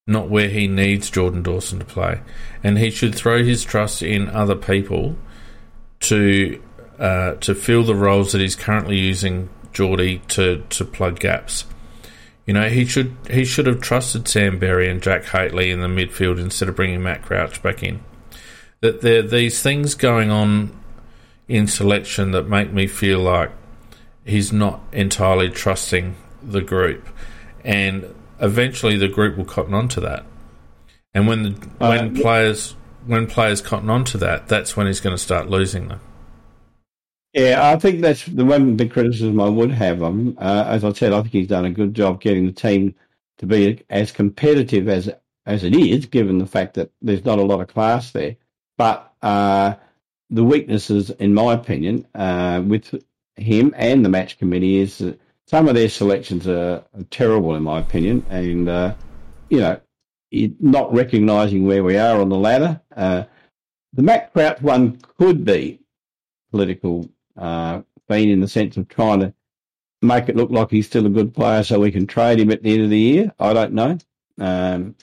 not where he needs Jordan Dawson to play. And he should throw his trust in other people to uh, to fill the roles that he's currently using Geordie to, to plug gaps. You know, he should he should have trusted Sam Berry and Jack Hately in the midfield instead of bringing Matt Crouch back in that there are these things going on in selection that make me feel like he's not entirely trusting the group, and eventually the group will cotton on to that. And when the, when
Uh,
players when players cotton on to that, that's when he's going to start losing them.
Yeah, I think that's the one big criticism I would have of him. Uh, as I said, I think he's done a good job getting the team to be as competitive as as it is, given the fact that there's not a lot of class there. But uh, the weaknesses, in my opinion, uh, with him and the match committee is that some of their selections are, are terrible, in my opinion, and uh, you know, it- not recognising where we are on the ladder. Uh, the Matt Crouch one could be political uh, in the sense of trying to make it look like he's still a good player so we can trade him at the end of the year. I don't know. Um,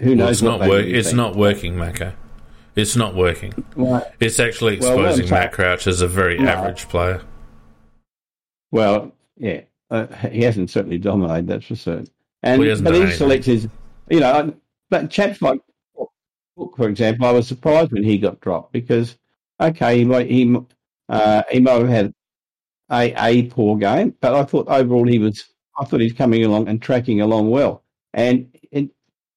who
Well,
knows?
it's not wor- It's not working, Mako. It's not working.
Right.
It's actually
Well,
exposing
saying-
Matt Crouch as a very
No.
average player.
Well, yeah, uh, he hasn't certainly dominated. That's for certain. And
Well, he
but his
anything.
you know, but chaps like Cook, for example, I was surprised when he got dropped because okay, he might he uh, he might have had a a poor game, but I thought overall he was. I thought he's coming along and tracking along well. And it,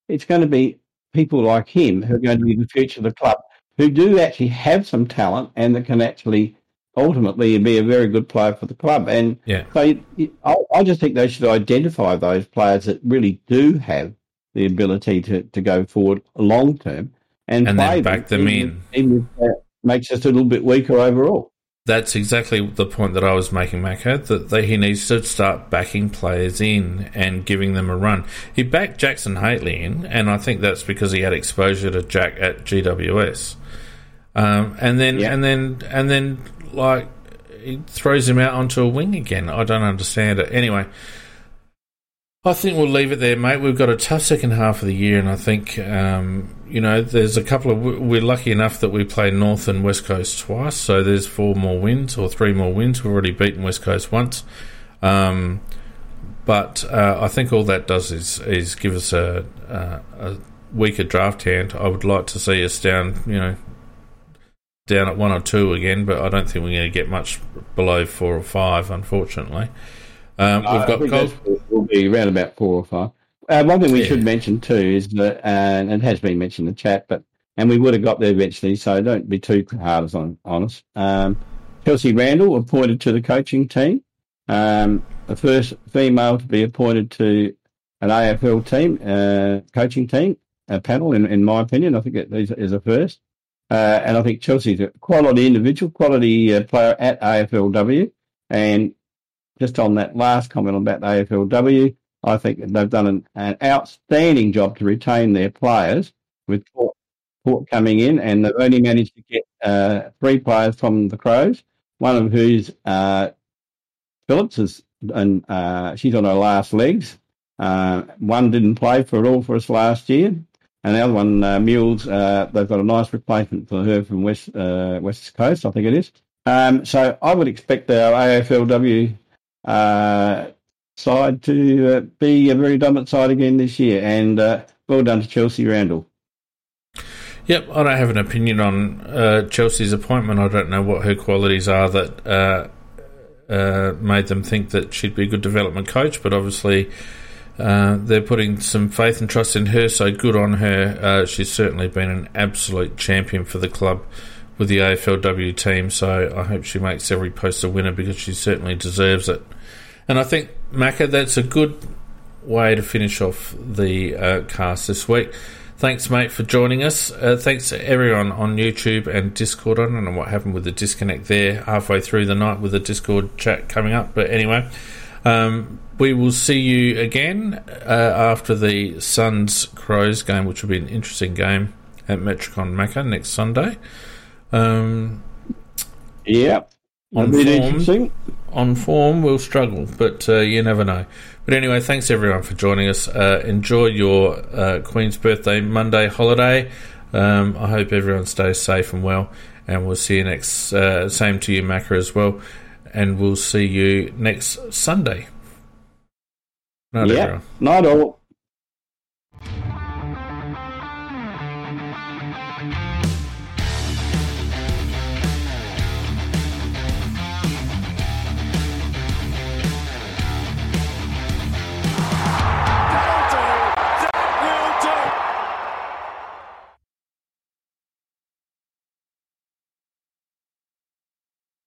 it's going to be people like him who are going to be the future of the club, who do actually have some talent and that can actually ultimately be a very good player for the club. And
yeah.
so I, I just think they should identify those players that really do have the ability to, to go forward long term and,
and then back them,
even,
in.
Even if that makes us a little bit weaker overall.
That's exactly the point that I was making, Mako, that they, he needs to start backing players in and giving them a run. He backed Jackson Hately in, and I think that's because he had exposure to Jack at GWS. Um, and then, yeah. and then, and then, like, he throws him out onto a wing again. I don't understand it. Anyway, I think we'll leave it there, mate. We've got a tough second half of the year, and I think um, you know there's a couple of. We're lucky enough that we play North and West Coast twice, so there's four more wins or three more wins. We've already beaten West Coast once, um, but uh, I think all that does is is give us a, a, a weaker draft hand. I would like to see us down, you know, down at one or two again, but I don't think we're going to get much below four or five, unfortunately. Um, we've got Gold.
Will be around about four or five. Uh, one thing we yeah. should mention too is that, uh, and it has been mentioned in the chat, but and we would have got there eventually, so don't be too hard on, on us. Um, Chelsea Randall appointed to the coaching team, um, the first female to be appointed to an AFL team, uh, coaching team, a panel, in, in my opinion. I think it is, is a first. Uh, and I think Chelsea's a quality individual, quality uh, player at AFLW, and just on that last comment about the AFLW, I think they've done an, an outstanding job to retain their players with Port, Port, coming in, and they've only managed to get uh, three players from the Crows, one of whose uh, Phillips is, and uh, she's on her last legs. Uh, one didn't play for all for us last year, and the other one, uh, Mules, uh, they've got a nice replacement for her from West West Coast, I think it is. Um, so I would expect our AFLW uh, side to uh, be a very dominant side again this year. And uh, well done to Chelsea Randall.
Yep, I don't have an opinion on uh, Chelsea's appointment. I don't know what her qualities are that uh, uh, made them think that she'd be a good development coach, but obviously. Uh, they're putting some faith and trust in her, so good on her. She's certainly been an absolute champion for the club with the AFLW team, so I hope she makes every post a winner because she certainly deserves it. And I think, Macca, that's a good way to finish off the uh, cast this week. Thanks, mate, for joining us. Uh, thanks to everyone on YouTube and Discord. I don't know what happened with the disconnect there halfway through the night with the Discord chat coming up, but anyway, um, we will see you again uh, after the Suns Crows game, which will be an interesting game at Metricon Macca next Sunday. Um,
yeah,
on form, on form, we'll struggle, but uh, you never know. But anyway, thanks everyone for joining us. Uh, enjoy your uh, Queen's Birthday Monday holiday. Um, I hope everyone stays safe and well, and we'll see you next. Uh, same to you, Macca, as well, and we'll see you next Sunday.
Night, yeah. everyone. Night all.